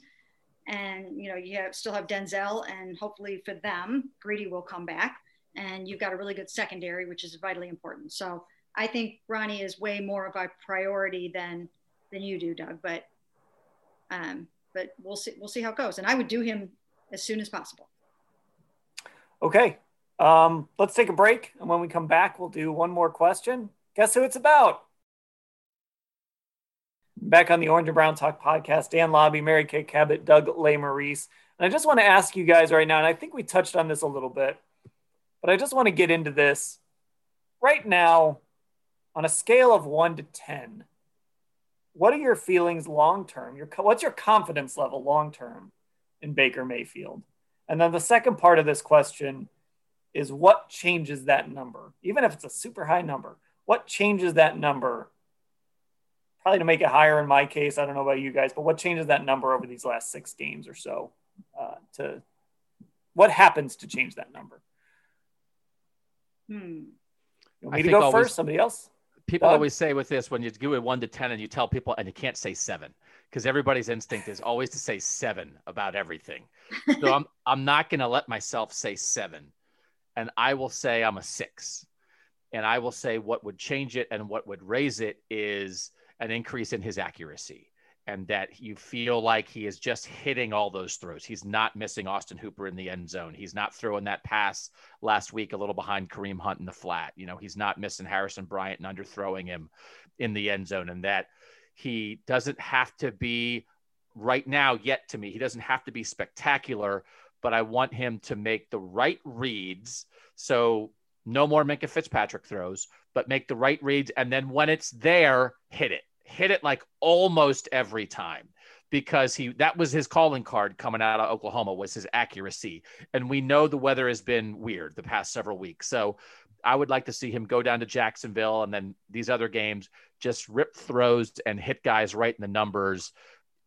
And, you know, you have, still have Denzel, and hopefully for them, Greedy will come back and you've got a really good secondary, which is vitally important. So I think Ronnie is way more of a priority than than you do, Doug. But um, but we'll see we'll see how it goes. And I would do him as soon as possible. Okay. Um, let's take a break, and when we come back, we'll do one more question. Guess who it's about? Back on the Orange and Brown Talk podcast, Dan Labbe, Mary Kay Cabot, Doug Lesmerises. And I just want to ask you guys right now, and I think we touched on this a little bit but I just want to get into this right now on a scale of one to 10. What are your feelings long term? Your, what's your confidence level long term in Baker Mayfield? And then the second part of this question is what changes that number? Even if it's a super high number, what changes that number? Probably to make it higher in my case. I don't know about you guys, but what changes that number over these last six games or so? Uh, to what happens to change that number? Hmm. You want me to go always, first? Somebody else? People Doug? always say with this when you do it one to 10 and you tell people, and you can't say seven because everybody's instinct is always to say seven about everything. So I'm, I'm not going to let myself say seven. And I will say I'm a six. And I will say what would change it and what would raise it is an increase in his accuracy and that you feel like he is just hitting all those throws. He's not missing Austin Hooper in the end zone. He's not throwing that pass last week a little behind Kareem Hunt in the flat. You know, he's not missing Harrison Bryant and underthrowing him in the end zone and that he doesn't have to be right now yet to me. He doesn't have to be spectacular, but I want him to make the right reads. So no more Minkah Fitzpatrick throws, but make the right reads. And then when it's there, hit it hit it like almost every time because he that was his calling card coming out of Oklahoma was his accuracy. And we know the weather has been weird the past several weeks. So I would like to see him go down to Jacksonville and then these other games just rip throws and hit guys right in the numbers.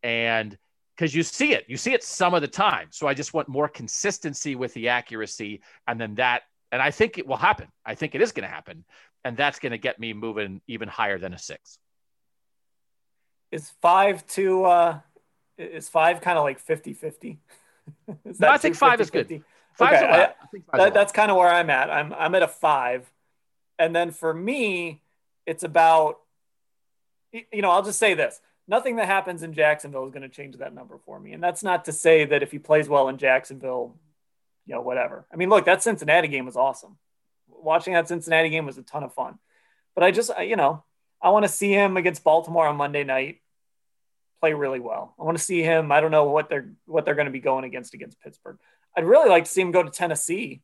And because you see it, you see it some of the time. So I just want more consistency with the accuracy. And then that, and I think it will happen. I think it is going to happen. And that's going to get me moving even higher than a six is five to uh is five kind of like 50 50 no, i think five 50, is good. 50? Five's okay, I, I that, that's kind of where i'm at. I'm i'm at a five. And then for me it's about you know i'll just say this. Nothing that happens in jacksonville is going to change that number for me. And that's not to say that if he plays well in jacksonville you know whatever. I mean look that cincinnati game was awesome. Watching that cincinnati game was a ton of fun. But i just you know i want to see him against baltimore on monday night play really well. I want to see him. I don't know what they're what they're going to be going against against Pittsburgh. I'd really like to see him go to Tennessee.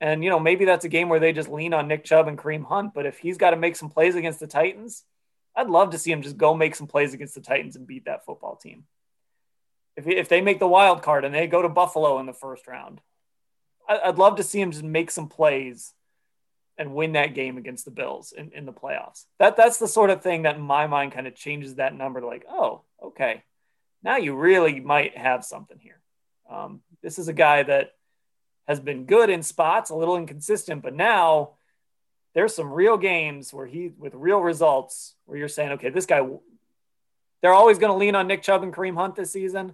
And you know, maybe that's a game where they just lean on Nick Chubb and Kareem Hunt. But if he's got to make some plays against the Titans, I'd love to see him just go make some plays against the Titans and beat that football team. If, if they make the wild card and they go to Buffalo in the first round, I'd love to see him just make some plays and win that game against the Bills in, in the playoffs. That that's the sort of thing that in my mind kind of changes that number to like, oh, okay, now you really might have something here. Um, this is a guy that has been good in spots, a little inconsistent, but now there's some real games where he with real results where you're saying, okay, this guy. They're always going to lean on Nick Chubb and Kareem Hunt this season,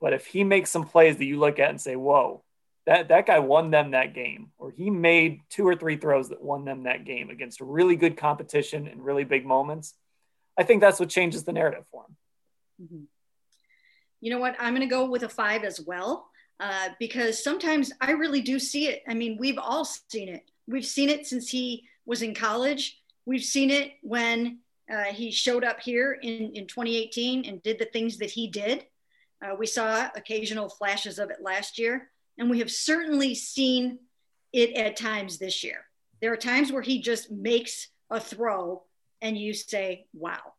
but if he makes some plays that you look at and say, whoa, that that guy won them that game, or he made two or three throws that won them that game against really good competition in really big moments. I think that's what changes the narrative for him. Mm-hmm. You know what? I'm going to go with a five as well, uh, because sometimes I really do see it. I mean, we've all seen it. We've seen it since he was in college. We've seen it when uh, he showed up here in, in 2018 and did the things that he did. Uh, we saw occasional flashes of it last year. And we have certainly seen it at times this year. There are times where he just makes a throw and you say, wow.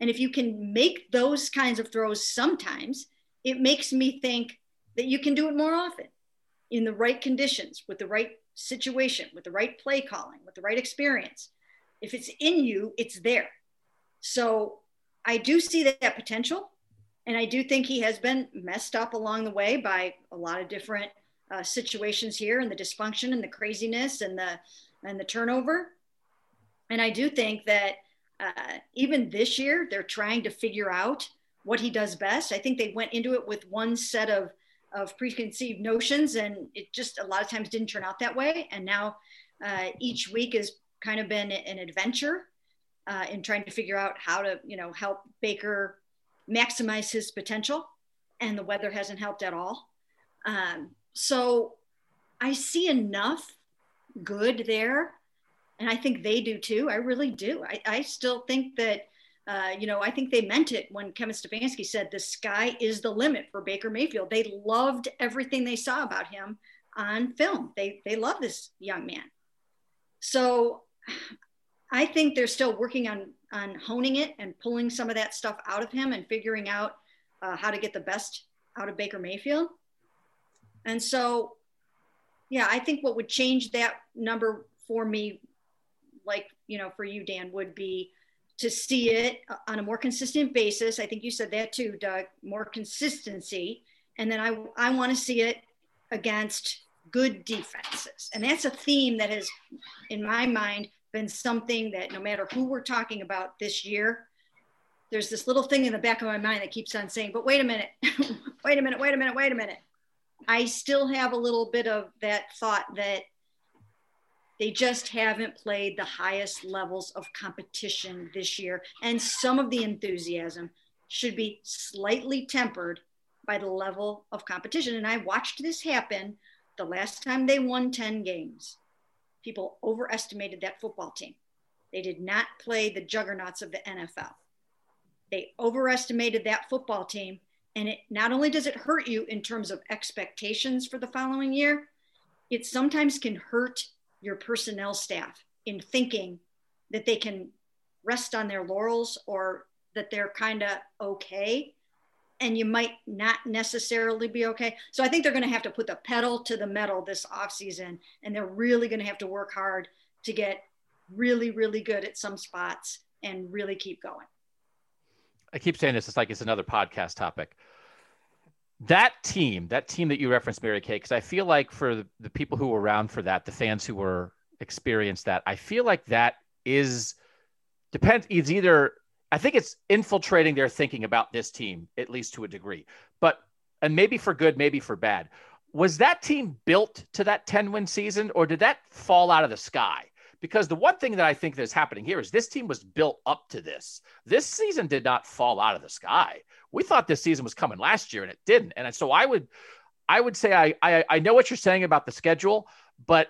And if you can make those kinds of throws sometimes, it makes me think that you can do it more often in the right conditions, with the right situation, with the right play calling, with the right experience. If it's in you, it's there. So I do see that, that potential. And I do think he has been messed up along the way by a lot of different uh, situations here and the dysfunction and the craziness and the and the turnover. And I do think that uh, even this year they're trying to figure out what he does best. I think they went into it with one set of of preconceived notions, and it just a lot of times didn't turn out that way. And now uh, each week has kind of been an adventure uh, in trying to figure out how to you know help Baker maximize his potential, and the weather hasn't helped at all. Um, so I see enough good there, and I think they do too. I really do. I, I still think that. Uh, you know, I think they meant it when Kevin Stefanski said the sky is the limit for Baker Mayfield. They loved everything they saw about him on film. They they love this young man. So I think they're still working on on honing it and pulling some of that stuff out of him and figuring out uh, how to get the best out of Baker Mayfield. And so, yeah, I think what would change that number for me, like, you know, for you, Dan, would be to see it on a more consistent basis. I think you said that too, Doug, more consistency. And then I, I want to see it against good defenses. And that's a theme that has, in my mind, been something that no matter who we're talking about this year, there's this little thing in the back of my mind that keeps on saying, but wait a minute, wait a minute, wait a minute, wait a minute. I still have a little bit of that thought that They just haven't played the highest levels of competition this year. And some of the enthusiasm should be slightly tempered by the level of competition. And I watched this happen the last time they won 10 games. People overestimated that football team. They did not play the juggernauts of the NFL. They overestimated that football team. And it not only does it hurt you in terms of expectations for the following year, it sometimes can hurt your personnel staff in thinking that they can rest on their laurels or that they're kind of okay and you might not necessarily be okay. So I think they're going to have to put the pedal to the metal this offseason, and they're really going to have to work hard to get really, really good at some spots and really keep going. I keep saying this, it's like it's another podcast topic. That team, that team that you referenced, Mary Kay, because I feel like for the, people who were around for that, the fans who were experienced that, I feel like that is depends. It's either I think it's infiltrating their thinking about this team, at least to a degree. But, and maybe for good, maybe for bad. Was that team built to that 10 win season or did that fall out of the sky? Because the one thing that I think that's happening here is this team was built up to this. This season did not fall out of the sky. We thought this season was coming last year and it didn't. And so I would, I would say I, I, I know what you're saying about the schedule, but,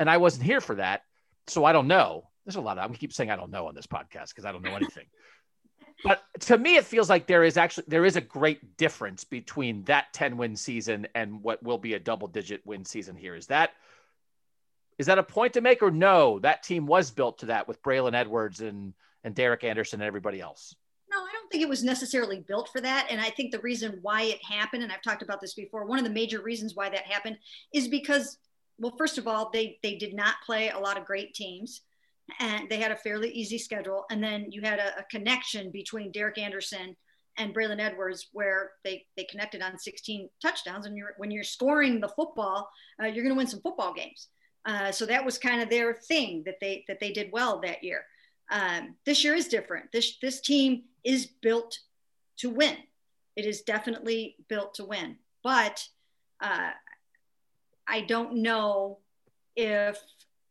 and I wasn't here for that. So I don't know there's a lot of I'm gonna keep saying I don't know on this podcast because I don't know anything. but to me, it feels like there is actually there is a great difference between that 10 win season and what will be a double digit win season here. Is that is that a point to make or no? That team was built to that with Braylon Edwards and and Derek Anderson and everybody else. No, I don't think it was necessarily built for that. And I think the reason why it happened, and I've talked about this before, one of the major reasons why that happened is because, well, first of all, they they did not play a lot of great teams and they had a fairly easy schedule. And then you had a, a connection between Derek Anderson and Braylon Edwards, where they they connected on 16 touchdowns. And you're when you're scoring the football, uh, you're going to win some football games. Uh, so that was kind of their thing that they that they did well that year. Um, this year is different. This this team is built to win. It is definitely built to win. But uh, I don't know if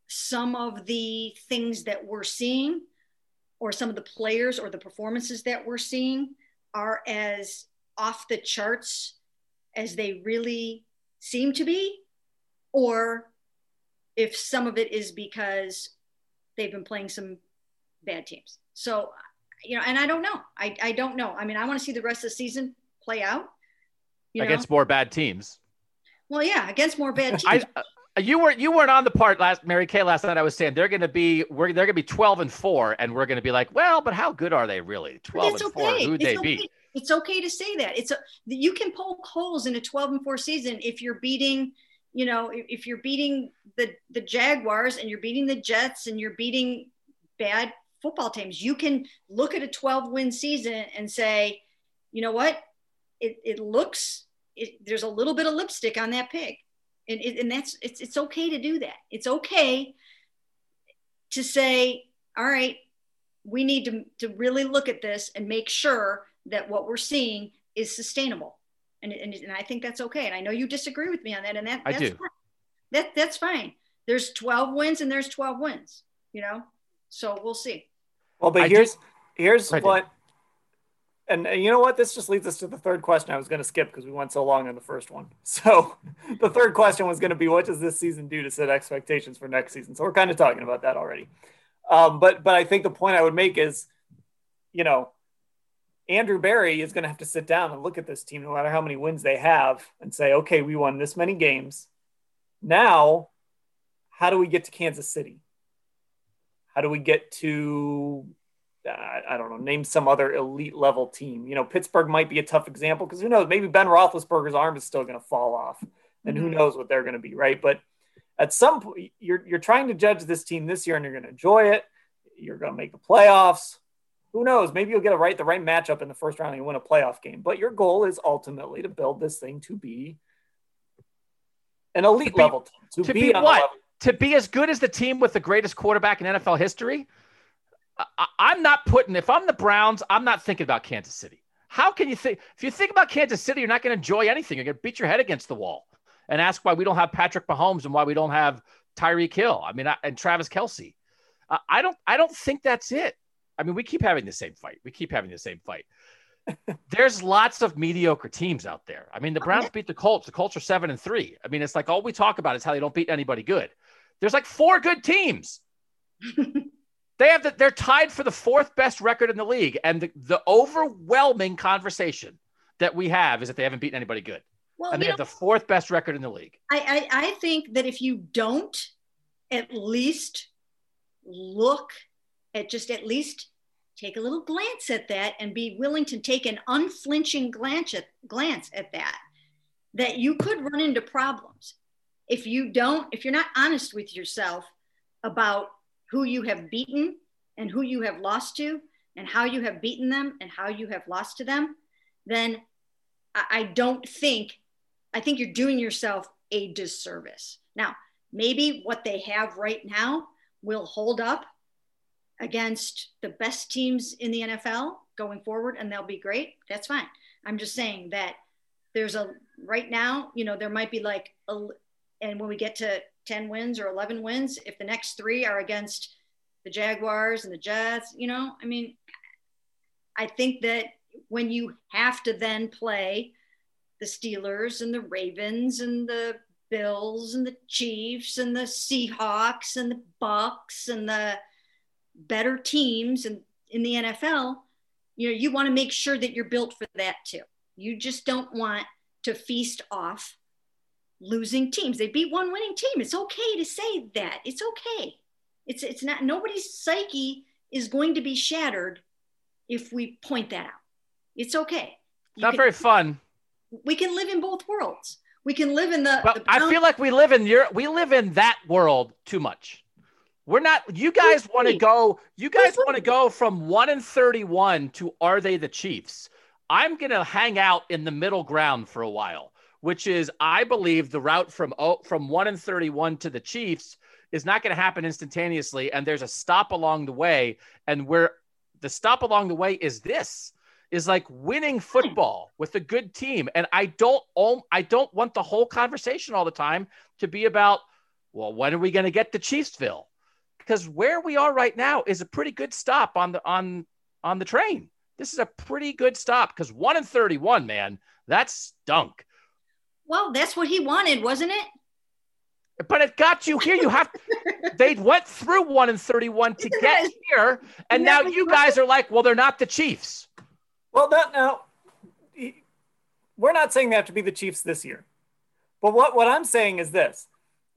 some of the things that we're seeing or some of the players or the performances that we're seeing are as off the charts as they really seem to be or if some of it is because they've been playing some bad teams so you know and i don't know i, I don't know i mean i want to see the rest of the season play out against know? more bad teams well yeah against more bad teams I, you weren't you weren't on the part last Mary Kay last night. I was saying they're going to be we're they're going to be twelve and four, and we're going to be like, well, but how good are they really? Twelve and okay. four, it's they okay. be? It's okay to say that. It's a you can poke holes in a twelve and four season if you're beating, you know, if you're beating the the Jaguars and you're beating the Jets and you're beating bad football teams. You can look at a twelve win season and say, you know what, it it looks it, there's a little bit of lipstick on that pig. And, it, and that's it's, it's okay to do that. It's okay to say all right we need to, to really look at this and make sure that what we're seeing is sustainable and, and, and i think that's okay and i know you disagree with me on that and that, that's I do. Fine. that that's fine there's 12 wins and there's 12 wins you know so we'll see well but I here's do. here's what and, you know what? This just leads us to the third question I was going to skip because we went so long on the first one. So the third question was going to be, what does this season do to set expectations for next season? So we're kind of talking about that already. Um, but but I think the point I would make is, you know, Andrew Berry is going to have to sit down and look at this team, no matter how many wins they have, and say, okay, we won this many games. Now, how do we get to Kansas City? How do we get to I don't know, name some other elite level team. You know, Pittsburgh might be a tough example because who knows? Maybe Ben Roethlisberger's arm is still going to fall off, and mm-hmm. who knows what they're going to be, right? But at some point, you're you're trying to judge this team this year, and you're going to enjoy it. You're going to make the playoffs. Who knows? Maybe you'll get a right the right matchup in the first round and you win a playoff game. But your goal is ultimately to build this thing to be an elite to be, level team. To, to be, be what? To be as good as the team with the greatest quarterback in NFL history? I, am not putting, if I'm the Browns, I'm not thinking about Kansas City. How can you think, if you think about Kansas City, you're not going to enjoy anything. You're going to beat your head against the wall and ask why we don't have Patrick Mahomes and why we don't have Tyreek Hill. I mean, I, and Travis Kelce. Uh, I don't. I don't think that's it. I mean, we keep having the same fight. We keep having the same fight. There's lots of mediocre teams out there. I mean, the oh, Browns beat the Colts. The Colts are seven and three. I mean, it's like all we talk about is how they don't beat anybody good. There's like four good teams. they have that. They're tied for the fourth best record in the league, and the, the overwhelming conversation that we have is that they haven't beaten anybody good. Well, and they have know, the fourth best record in the league. I, I I think that if you don't at least look at just at least take a little glance at that and be willing to take an unflinching glance at, glance at that, that you could run into problems. If you don't, if you're not honest with yourself about who you have beaten and who you have lost to and how you have beaten them and how you have lost to them, then I don't think, I think you're doing yourself a disservice. Now, maybe what they have right now will hold up against the best teams in the NFL going forward and they'll be great, that's fine. I'm just saying that there's a right now, you know, there might be like a, and when we get to 10 wins or 11 wins, if the next three are against the Jaguars and the Jets, you know, I mean, I think that when you have to then play the Steelers and the Ravens and the Bills and the Chiefs and the Seahawks and the Bucs and the better teams in, in the NFL, you know, you want to make sure that you're built for that too. You just don't want to feast off losing teams. They beat one winning team. It's okay to say that. It's okay. It's it's not nobody's psyche is going to be shattered if we point that out. It's okay. You not can, very fun. We can live in both worlds. We can live in the. Well, the I feel like we live in your we live in that world too much. We're not. You guys want to go. You guys want to go from one and thirty-one to are they the Chiefs? I'm gonna hang out in the middle ground for a while, which is I believe the route from oh, from one and thirty-one to the Chiefs is not going to happen instantaneously, and there's a stop along the way, and where the stop along the way is this is like winning football with a good team, and I don't I don't want the whole conversation all the time to be about well, when are we going to get to Chiefsville? Because where we are right now is a pretty good stop on the on on the train. This is a pretty good stop because one and thirty-one, man, that's stunk. Well, that's what he wanted, wasn't it? But it got you here. You have they went through one and thirty-one to get here, and now you guys are like, well, they're not the Chiefs. Well, that now we're not saying they have to be the Chiefs this year, but what what I'm saying is this: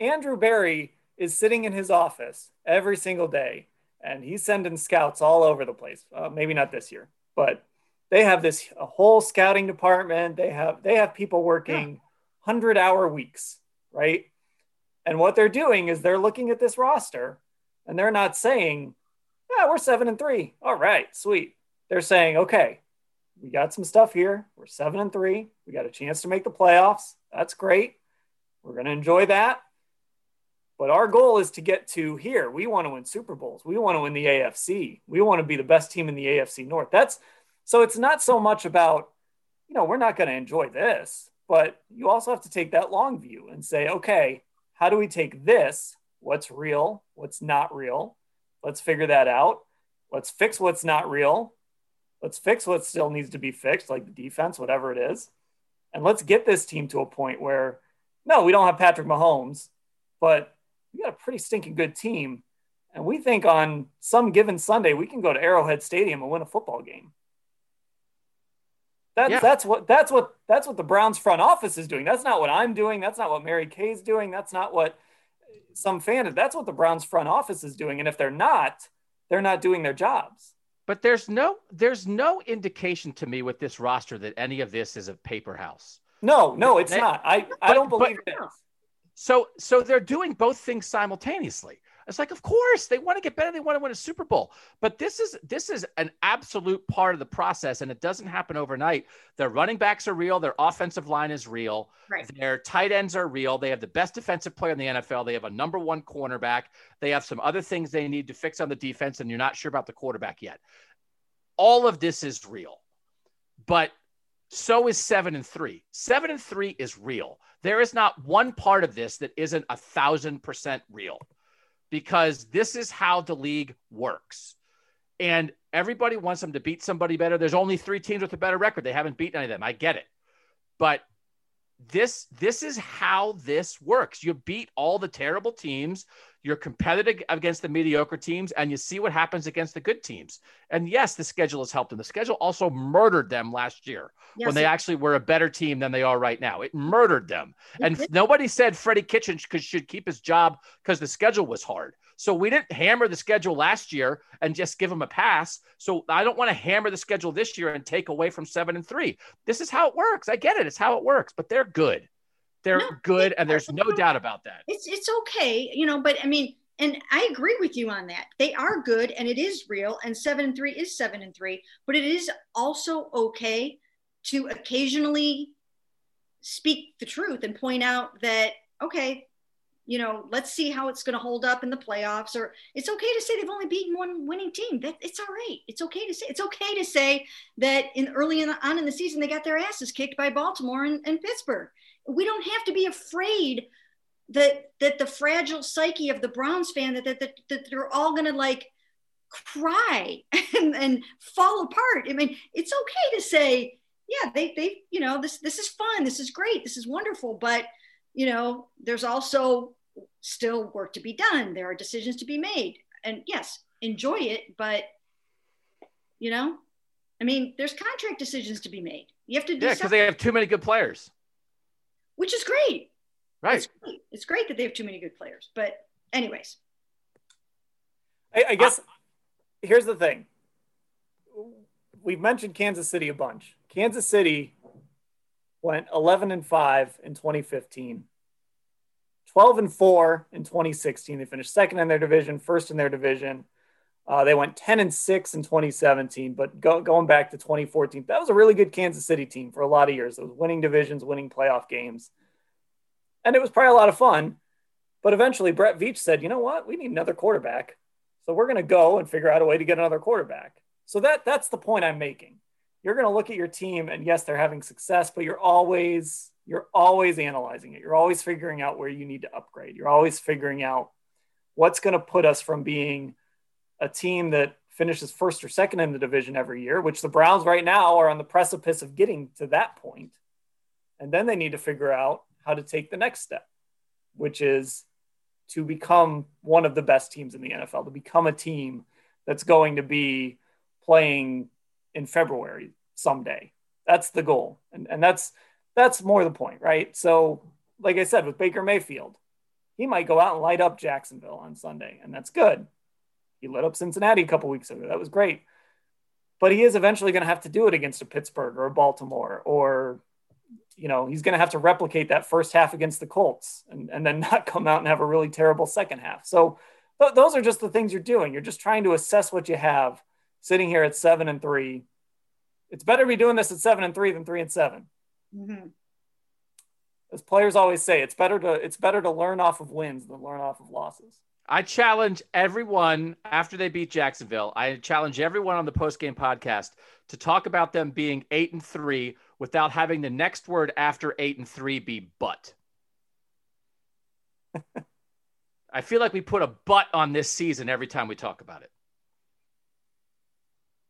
Andrew Berry is sitting in his office every single day and he's sending scouts all over the place. Uh, maybe not this year, but they have this a whole scouting department. They have they have people working yeah. hundred hour weeks, right? And what they're doing is they're looking at this roster and they're not saying, "Yeah, we're seven and three. All right, sweet." They're saying, "Okay, we got some stuff here. We're seven and three. We got a chance to make the playoffs. That's great. We're going to enjoy that. But our goal is to get to here. We want to win Super Bowls. We want to win the AFC. We want to be the best team in the AFC North. That's so it's not so much about, you know, we're not going to enjoy this, but you also have to take that long view and say, okay, how do we take this? What's real? What's not real? Let's figure that out. Let's fix what's not real. Let's fix what still needs to be fixed, like the defense, whatever it is. And let's get this team to a point where, no, we don't have Patrick Mahomes, but we got a pretty stinking good team. And we think on some given Sunday, we can go to Arrowhead Stadium and win a football game. That's, yeah. that's what that's what that's what the Browns front office is doing. That's not what I'm doing. That's not what Mary Kay's doing. That's not what some fan. That's what the Browns front office is doing. And if they're not, they're not doing their jobs. But there's no there's no indication to me with this roster that any of this is a paper house. No, no, it's they, not. I, I don't believe but, it. So so they're doing both things simultaneously. It's like, of course, they want to get better. They want to win a Super Bowl. But this is this is an absolute part of the process, and it doesn't happen overnight. Their running backs are real. Their offensive line is real. Right. Their tight ends are real. They have the best defensive player in the NFL. They have a number one cornerback. They have some other things they need to fix on the defense, and you're not sure about the quarterback yet. All of this is real, but so is seven and three. Seven and three is real. There is not one part of this that isn't a thousand percent real because this is how the league works. And everybody wants them to beat somebody better. There's only three teams with a better record. They haven't beaten any of them. I get it. But this this is how this works. You beat all the terrible teams. You're competitive against the mediocre teams, and you see what happens against the good teams. And yes, the schedule has helped them. The schedule also murdered them last year yes, when they actually were a better team than they are right now. It murdered them. And nobody said Freddie Kitchens should keep his job because the schedule was hard. So we didn't hammer the schedule last year and just give them a pass. So I don't want to hammer the schedule this year and take away from seven and three. This is how it works. I get it. It's how it works, but they're good. They're no, good, and there's no doubt about that. It's it's okay, you know. But I mean, and I agree with you on that. They are good, and it is real. And seven and three is seven and three. But it is also okay to occasionally speak the truth and point out that okay, you know, let's see how it's going to hold up in the playoffs. Or it's okay to say they've only beaten one winning team. That it's all right. It's okay to say. It's okay to say that in early in the, on in the season they got their asses kicked by Baltimore and, and Pittsburgh. We don't have to be afraid that that the fragile psyche of the Browns fan that that that, that they're all going to like cry and, and fall apart. I mean, it's okay to say, yeah, they they you know this this is fun. This is great. This is wonderful, but you know, there's also still work to be done. There are decisions to be made. And yes, enjoy it, but you know, I mean, there's contract decisions to be made. You have to do Yeah, because they have too many good players. Which is great. Right. It's great. it's great, that they have too many good players. But anyways. I, I guess here's the thing. We've mentioned Kansas City a bunch. Kansas City went 11 and 5 in 2015. 12 and 4 in 2016. They finished second in their division, first in their division. Uh, they went 10 and 6 in 2017, but go, going back to 2014, that was a really good Kansas City team for a lot of years. It was winning divisions, winning playoff games. And it was probably a lot of fun. But eventually, Brett Veach said, you know what? We need another quarterback. So we're going to go and figure out a way to get another quarterback. So that that's the point I'm making you're going to look at your team and yes, they're having success, but you're always you're always analyzing it. You're always figuring out where you need to upgrade. You're always figuring out what's going to put us from being a team that finishes first or second in the division every year, which the Browns right now are on the precipice of getting to that point. And then they need to figure out how to take the next step, which is to become one of the best teams in the NFL, to become a team that's going to be playing in February someday. That's the goal. And, and that's that's more the point, right? So, like I said, with Baker Mayfield, he might go out and light up Jacksonville on Sunday, and that's good. He lit up Cincinnati a couple weeks ago. That was great. But he is eventually going to have to do it against a Pittsburgh or a Baltimore, or, you know, he's going to have to replicate that first half against the Colts and, and then not come out and have a really terrible second half. So, th- those are just the things you're doing. You're just trying to assess what you have sitting here at seven and three. It's better to be doing this at seven and three than three and 7 mm-hmm. As players always say, it's better to it's better to learn off of wins than learn off of losses. I challenge everyone after they beat Jacksonville. I challenge everyone on the post game podcast to talk about them being eight and three without having the next word after eight and three be but. I feel like we put a but on this season every time we talk about it.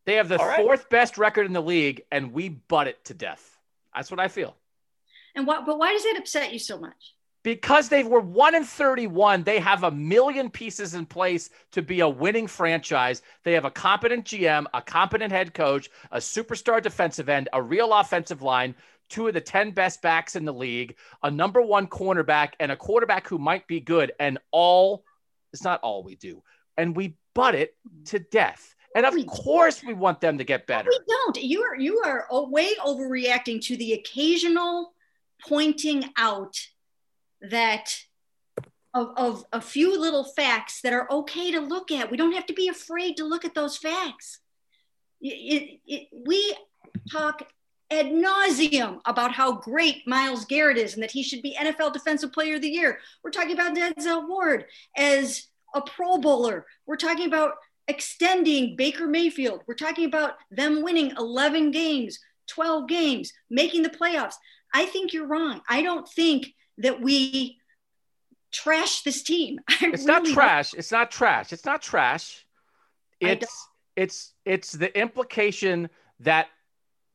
They have the right. fourth best record in the league, and we butt it to death. That's what I feel. And what? But why does it upset you so much? Because they were one in thirty-one. They have a million pieces in place to be a winning franchise. They have a competent GM, a competent head coach, a superstar defensive end, a real offensive line, two of the 10 best backs in the league, a number one cornerback, and a quarterback who might be good. And all, it's not all we do. And we butt it to death. And of course, we want them to get better. we don't. You are you are way overreacting to the occasional pointing out that of, of a few little facts that are okay to look at. We don't have to be afraid to look at those facts. It, it, we talk ad nauseum about how great Myles Garrett is and that he should be NFL Defensive Player of the Year. We're talking about Denzel Ward as a Pro Bowler. We're talking about extending Baker Mayfield. We're talking about them winning 11 games, 12 games, making the playoffs. I think you're wrong. I don't think that we trash this team. I it's really not trash. It's not trash. It's not trash. It's it's it's the implication that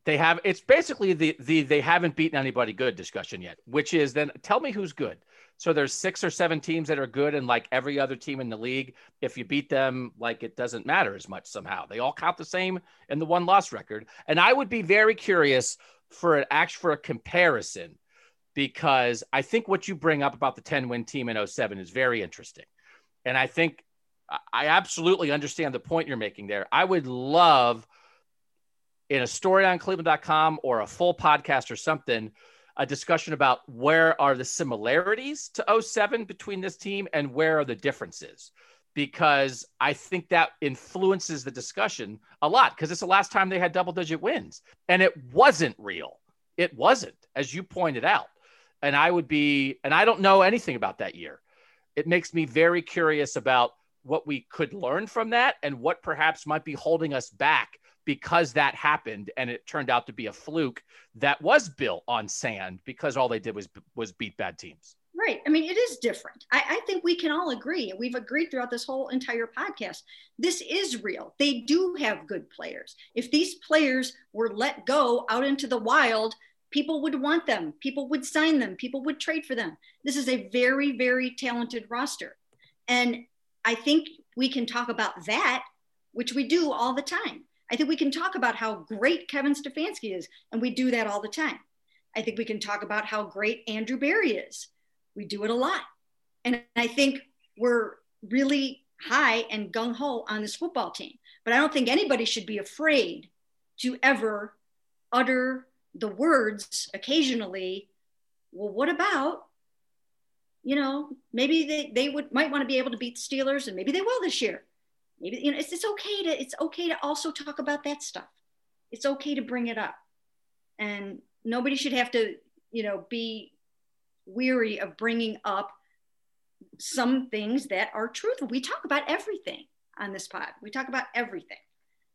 they have it's basically the the they haven't beaten anybody good discussion yet, which is then tell me who's good. So there's six or seven teams that are good, and like every other team in the league, if you beat them, like it doesn't matter as much somehow. They all count the same in the one loss record. And I would be very curious for an act for a comparison because I think what you bring up about the 10 win team in 07 is very interesting. And I think I- absolutely understand the point you're making there. I would love in a story on cleveland.com or a full podcast or something a discussion about where are the similarities to 07 between this team and where are the differences because I think that influences the discussion a lot because it's the last time they had double digit wins and it wasn't real. It wasn't, as you pointed out. And I would be, and I don't know anything about that year. It makes me very curious about what we could learn from that and what perhaps might be holding us back because that happened and it turned out to be a fluke that was built on sand because all they did was was beat bad teams. Right. I mean, it is different. I, I think we can all agree, and we've agreed throughout this whole entire podcast. This is real. They do have good players. If these players were let go out into the wild, people would want them. People would sign them. People would trade for them. This is a very, very talented roster. And I think we can talk about that, which we do all the time. I think we can talk about how great Kevin Stefanski is, and we do that all the time. I think we can talk about how great Andrew Berry is. We do it a lot. And I think we're really high and gung ho on this football team. But I don't think anybody should be afraid to ever utter the words occasionally, well, what about, you know, maybe they, they would might want to be able to beat the Steelers and maybe they will this year. Maybe, you know, it's, it's okay to, it's okay to also talk about that stuff. It's okay to bring it up. And nobody should have to, you know, be weary of bringing up some things that are truthful. We talk about everything on this pod. We talk about everything.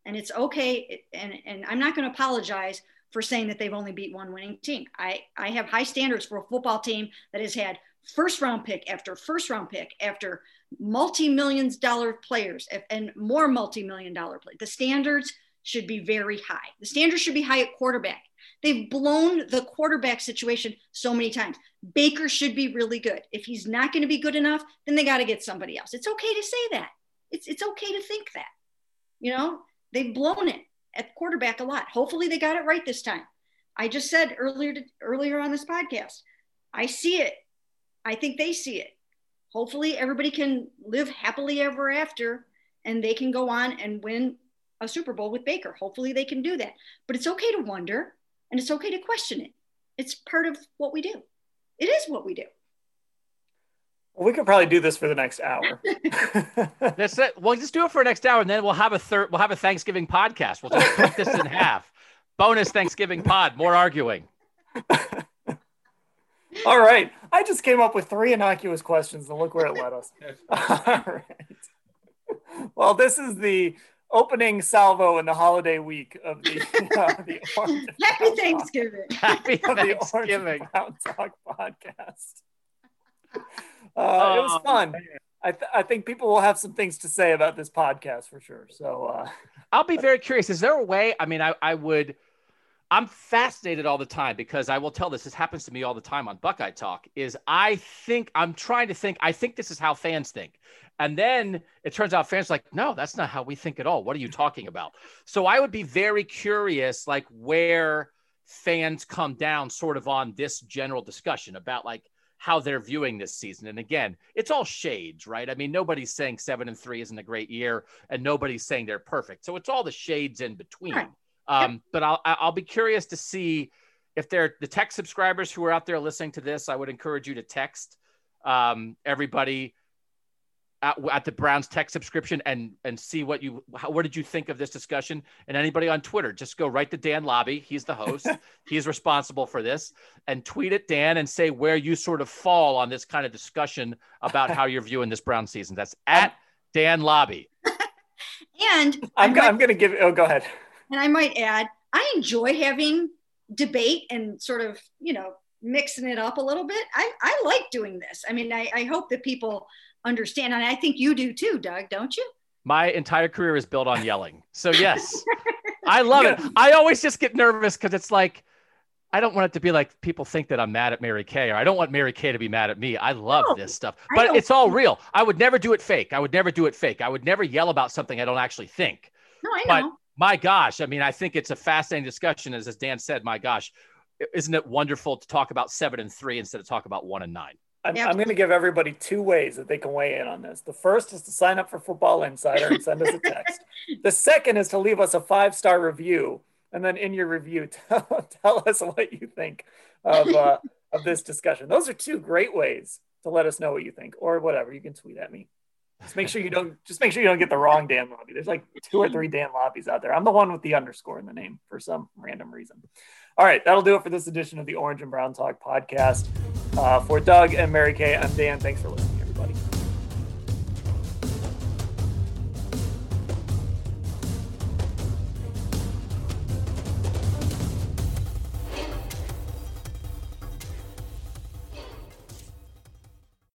And it's okay. And, and I'm not going to apologize for saying that they've only beat one winning team. I, I have high standards for a football team that has had first round pick after first round pick after multi-millions dollar players and more multi-million dollar players. The standards should be very high. The standards should be high at quarterback. They've blown the quarterback situation so many times. Baker should be really good. If he's not going to be good enough, then they got to get somebody else. It's okay to say that. It's it's okay to think that. You know, they've blown it at quarterback a lot. Hopefully they got it right this time. I just said earlier to, earlier on this podcast, I see it. I think they see it. Hopefully everybody can live happily ever after and they can go on and win a Super Bowl with Baker. Hopefully they can do that. But it's okay to wonder and it's okay to question it. It's part of what we do. It is what we do. Well, we could probably do this for the next hour. That's it. We'll just do it for the next hour, and then we'll have a third. We'll have a Thanksgiving podcast. We'll just cut this in half. Bonus Thanksgiving pod. More arguing. All right. I just came up with three innocuous questions, and look where it led us. All right. Well, this is the opening salvo in the holiday week of the, uh, the Orange Happy Brown Talk- Thanksgiving. Happy of the Orange Thanksgiving. Brown Talk podcast. Uh, it was fun. I, th- I think people will have some things to say about this podcast for sure. So, uh, I'll be very curious. Is there a way? I mean, I, I would. I'm fascinated all the time because I will tell this. This happens to me all the time on Buckeye Talk. Is I think I'm trying to think. I think this is how fans think, and then it turns out fans are like, no, that's not how we think at all. What are you talking about? So I would be very curious, like where fans come down, sort of on this general discussion about like how they're viewing this season. And again, it's all shades, right? I mean, nobody's saying seven and three isn't a great year, and nobody's saying they're perfect. So it's all the shades in between. Right. Um, But I'll I'll be curious to see if they're the tech subscribers who are out there listening to this. I would encourage you to text um, everybody at, at the Browns tech subscription and and see what you how, what did you think of this discussion and anybody on Twitter just go right to Dan Labbe he's the host he's responsible for this and tweet at Dan and say where you sort of fall on this kind of discussion about how you're viewing this Brown season that's at Dan Labbe And I I'm, might- I'm going to give Oh, go ahead. And I might add, I enjoy having debate and sort of, you know, mixing it up a little bit. I, I like doing this. I mean, I, I hope that people understand. And I think you do too, Doug, don't you? My entire career is built on yelling. So, yes, I love it. I always just get nervous because it's like, I don't want it to be like people think that I'm mad at Mary Kay, or I don't want Mary Kay to be mad at me. I love no, this stuff, but it's all real. I would never do it fake. I would never do it fake. I would never yell about something I don't actually think. No, I know. But my gosh, I mean, I think it's a fascinating discussion. As, as Dan said, my gosh, isn't it wonderful to talk about seven and three instead of talk about one and nine? I'm, I'm going to give everybody two ways that they can weigh in on this. The first is to sign up for Football Insider and send us a text. the second is to leave us a five star review and then in your review tell, tell us what you think of uh, of this discussion. Those are two great ways to let us know what you think, or whatever. You can tweet at me. Just make sure you don't. Just make sure you don't get the wrong Dan Labbe. There's like two or three Dan Labbes out there. I'm the one with the underscore in the name for some random reason. All right, that'll do it for this edition of the Orange and Brown Talk podcast. Uh, for Doug and Mary Kay, I'm Dan. Thanks for listening, everybody.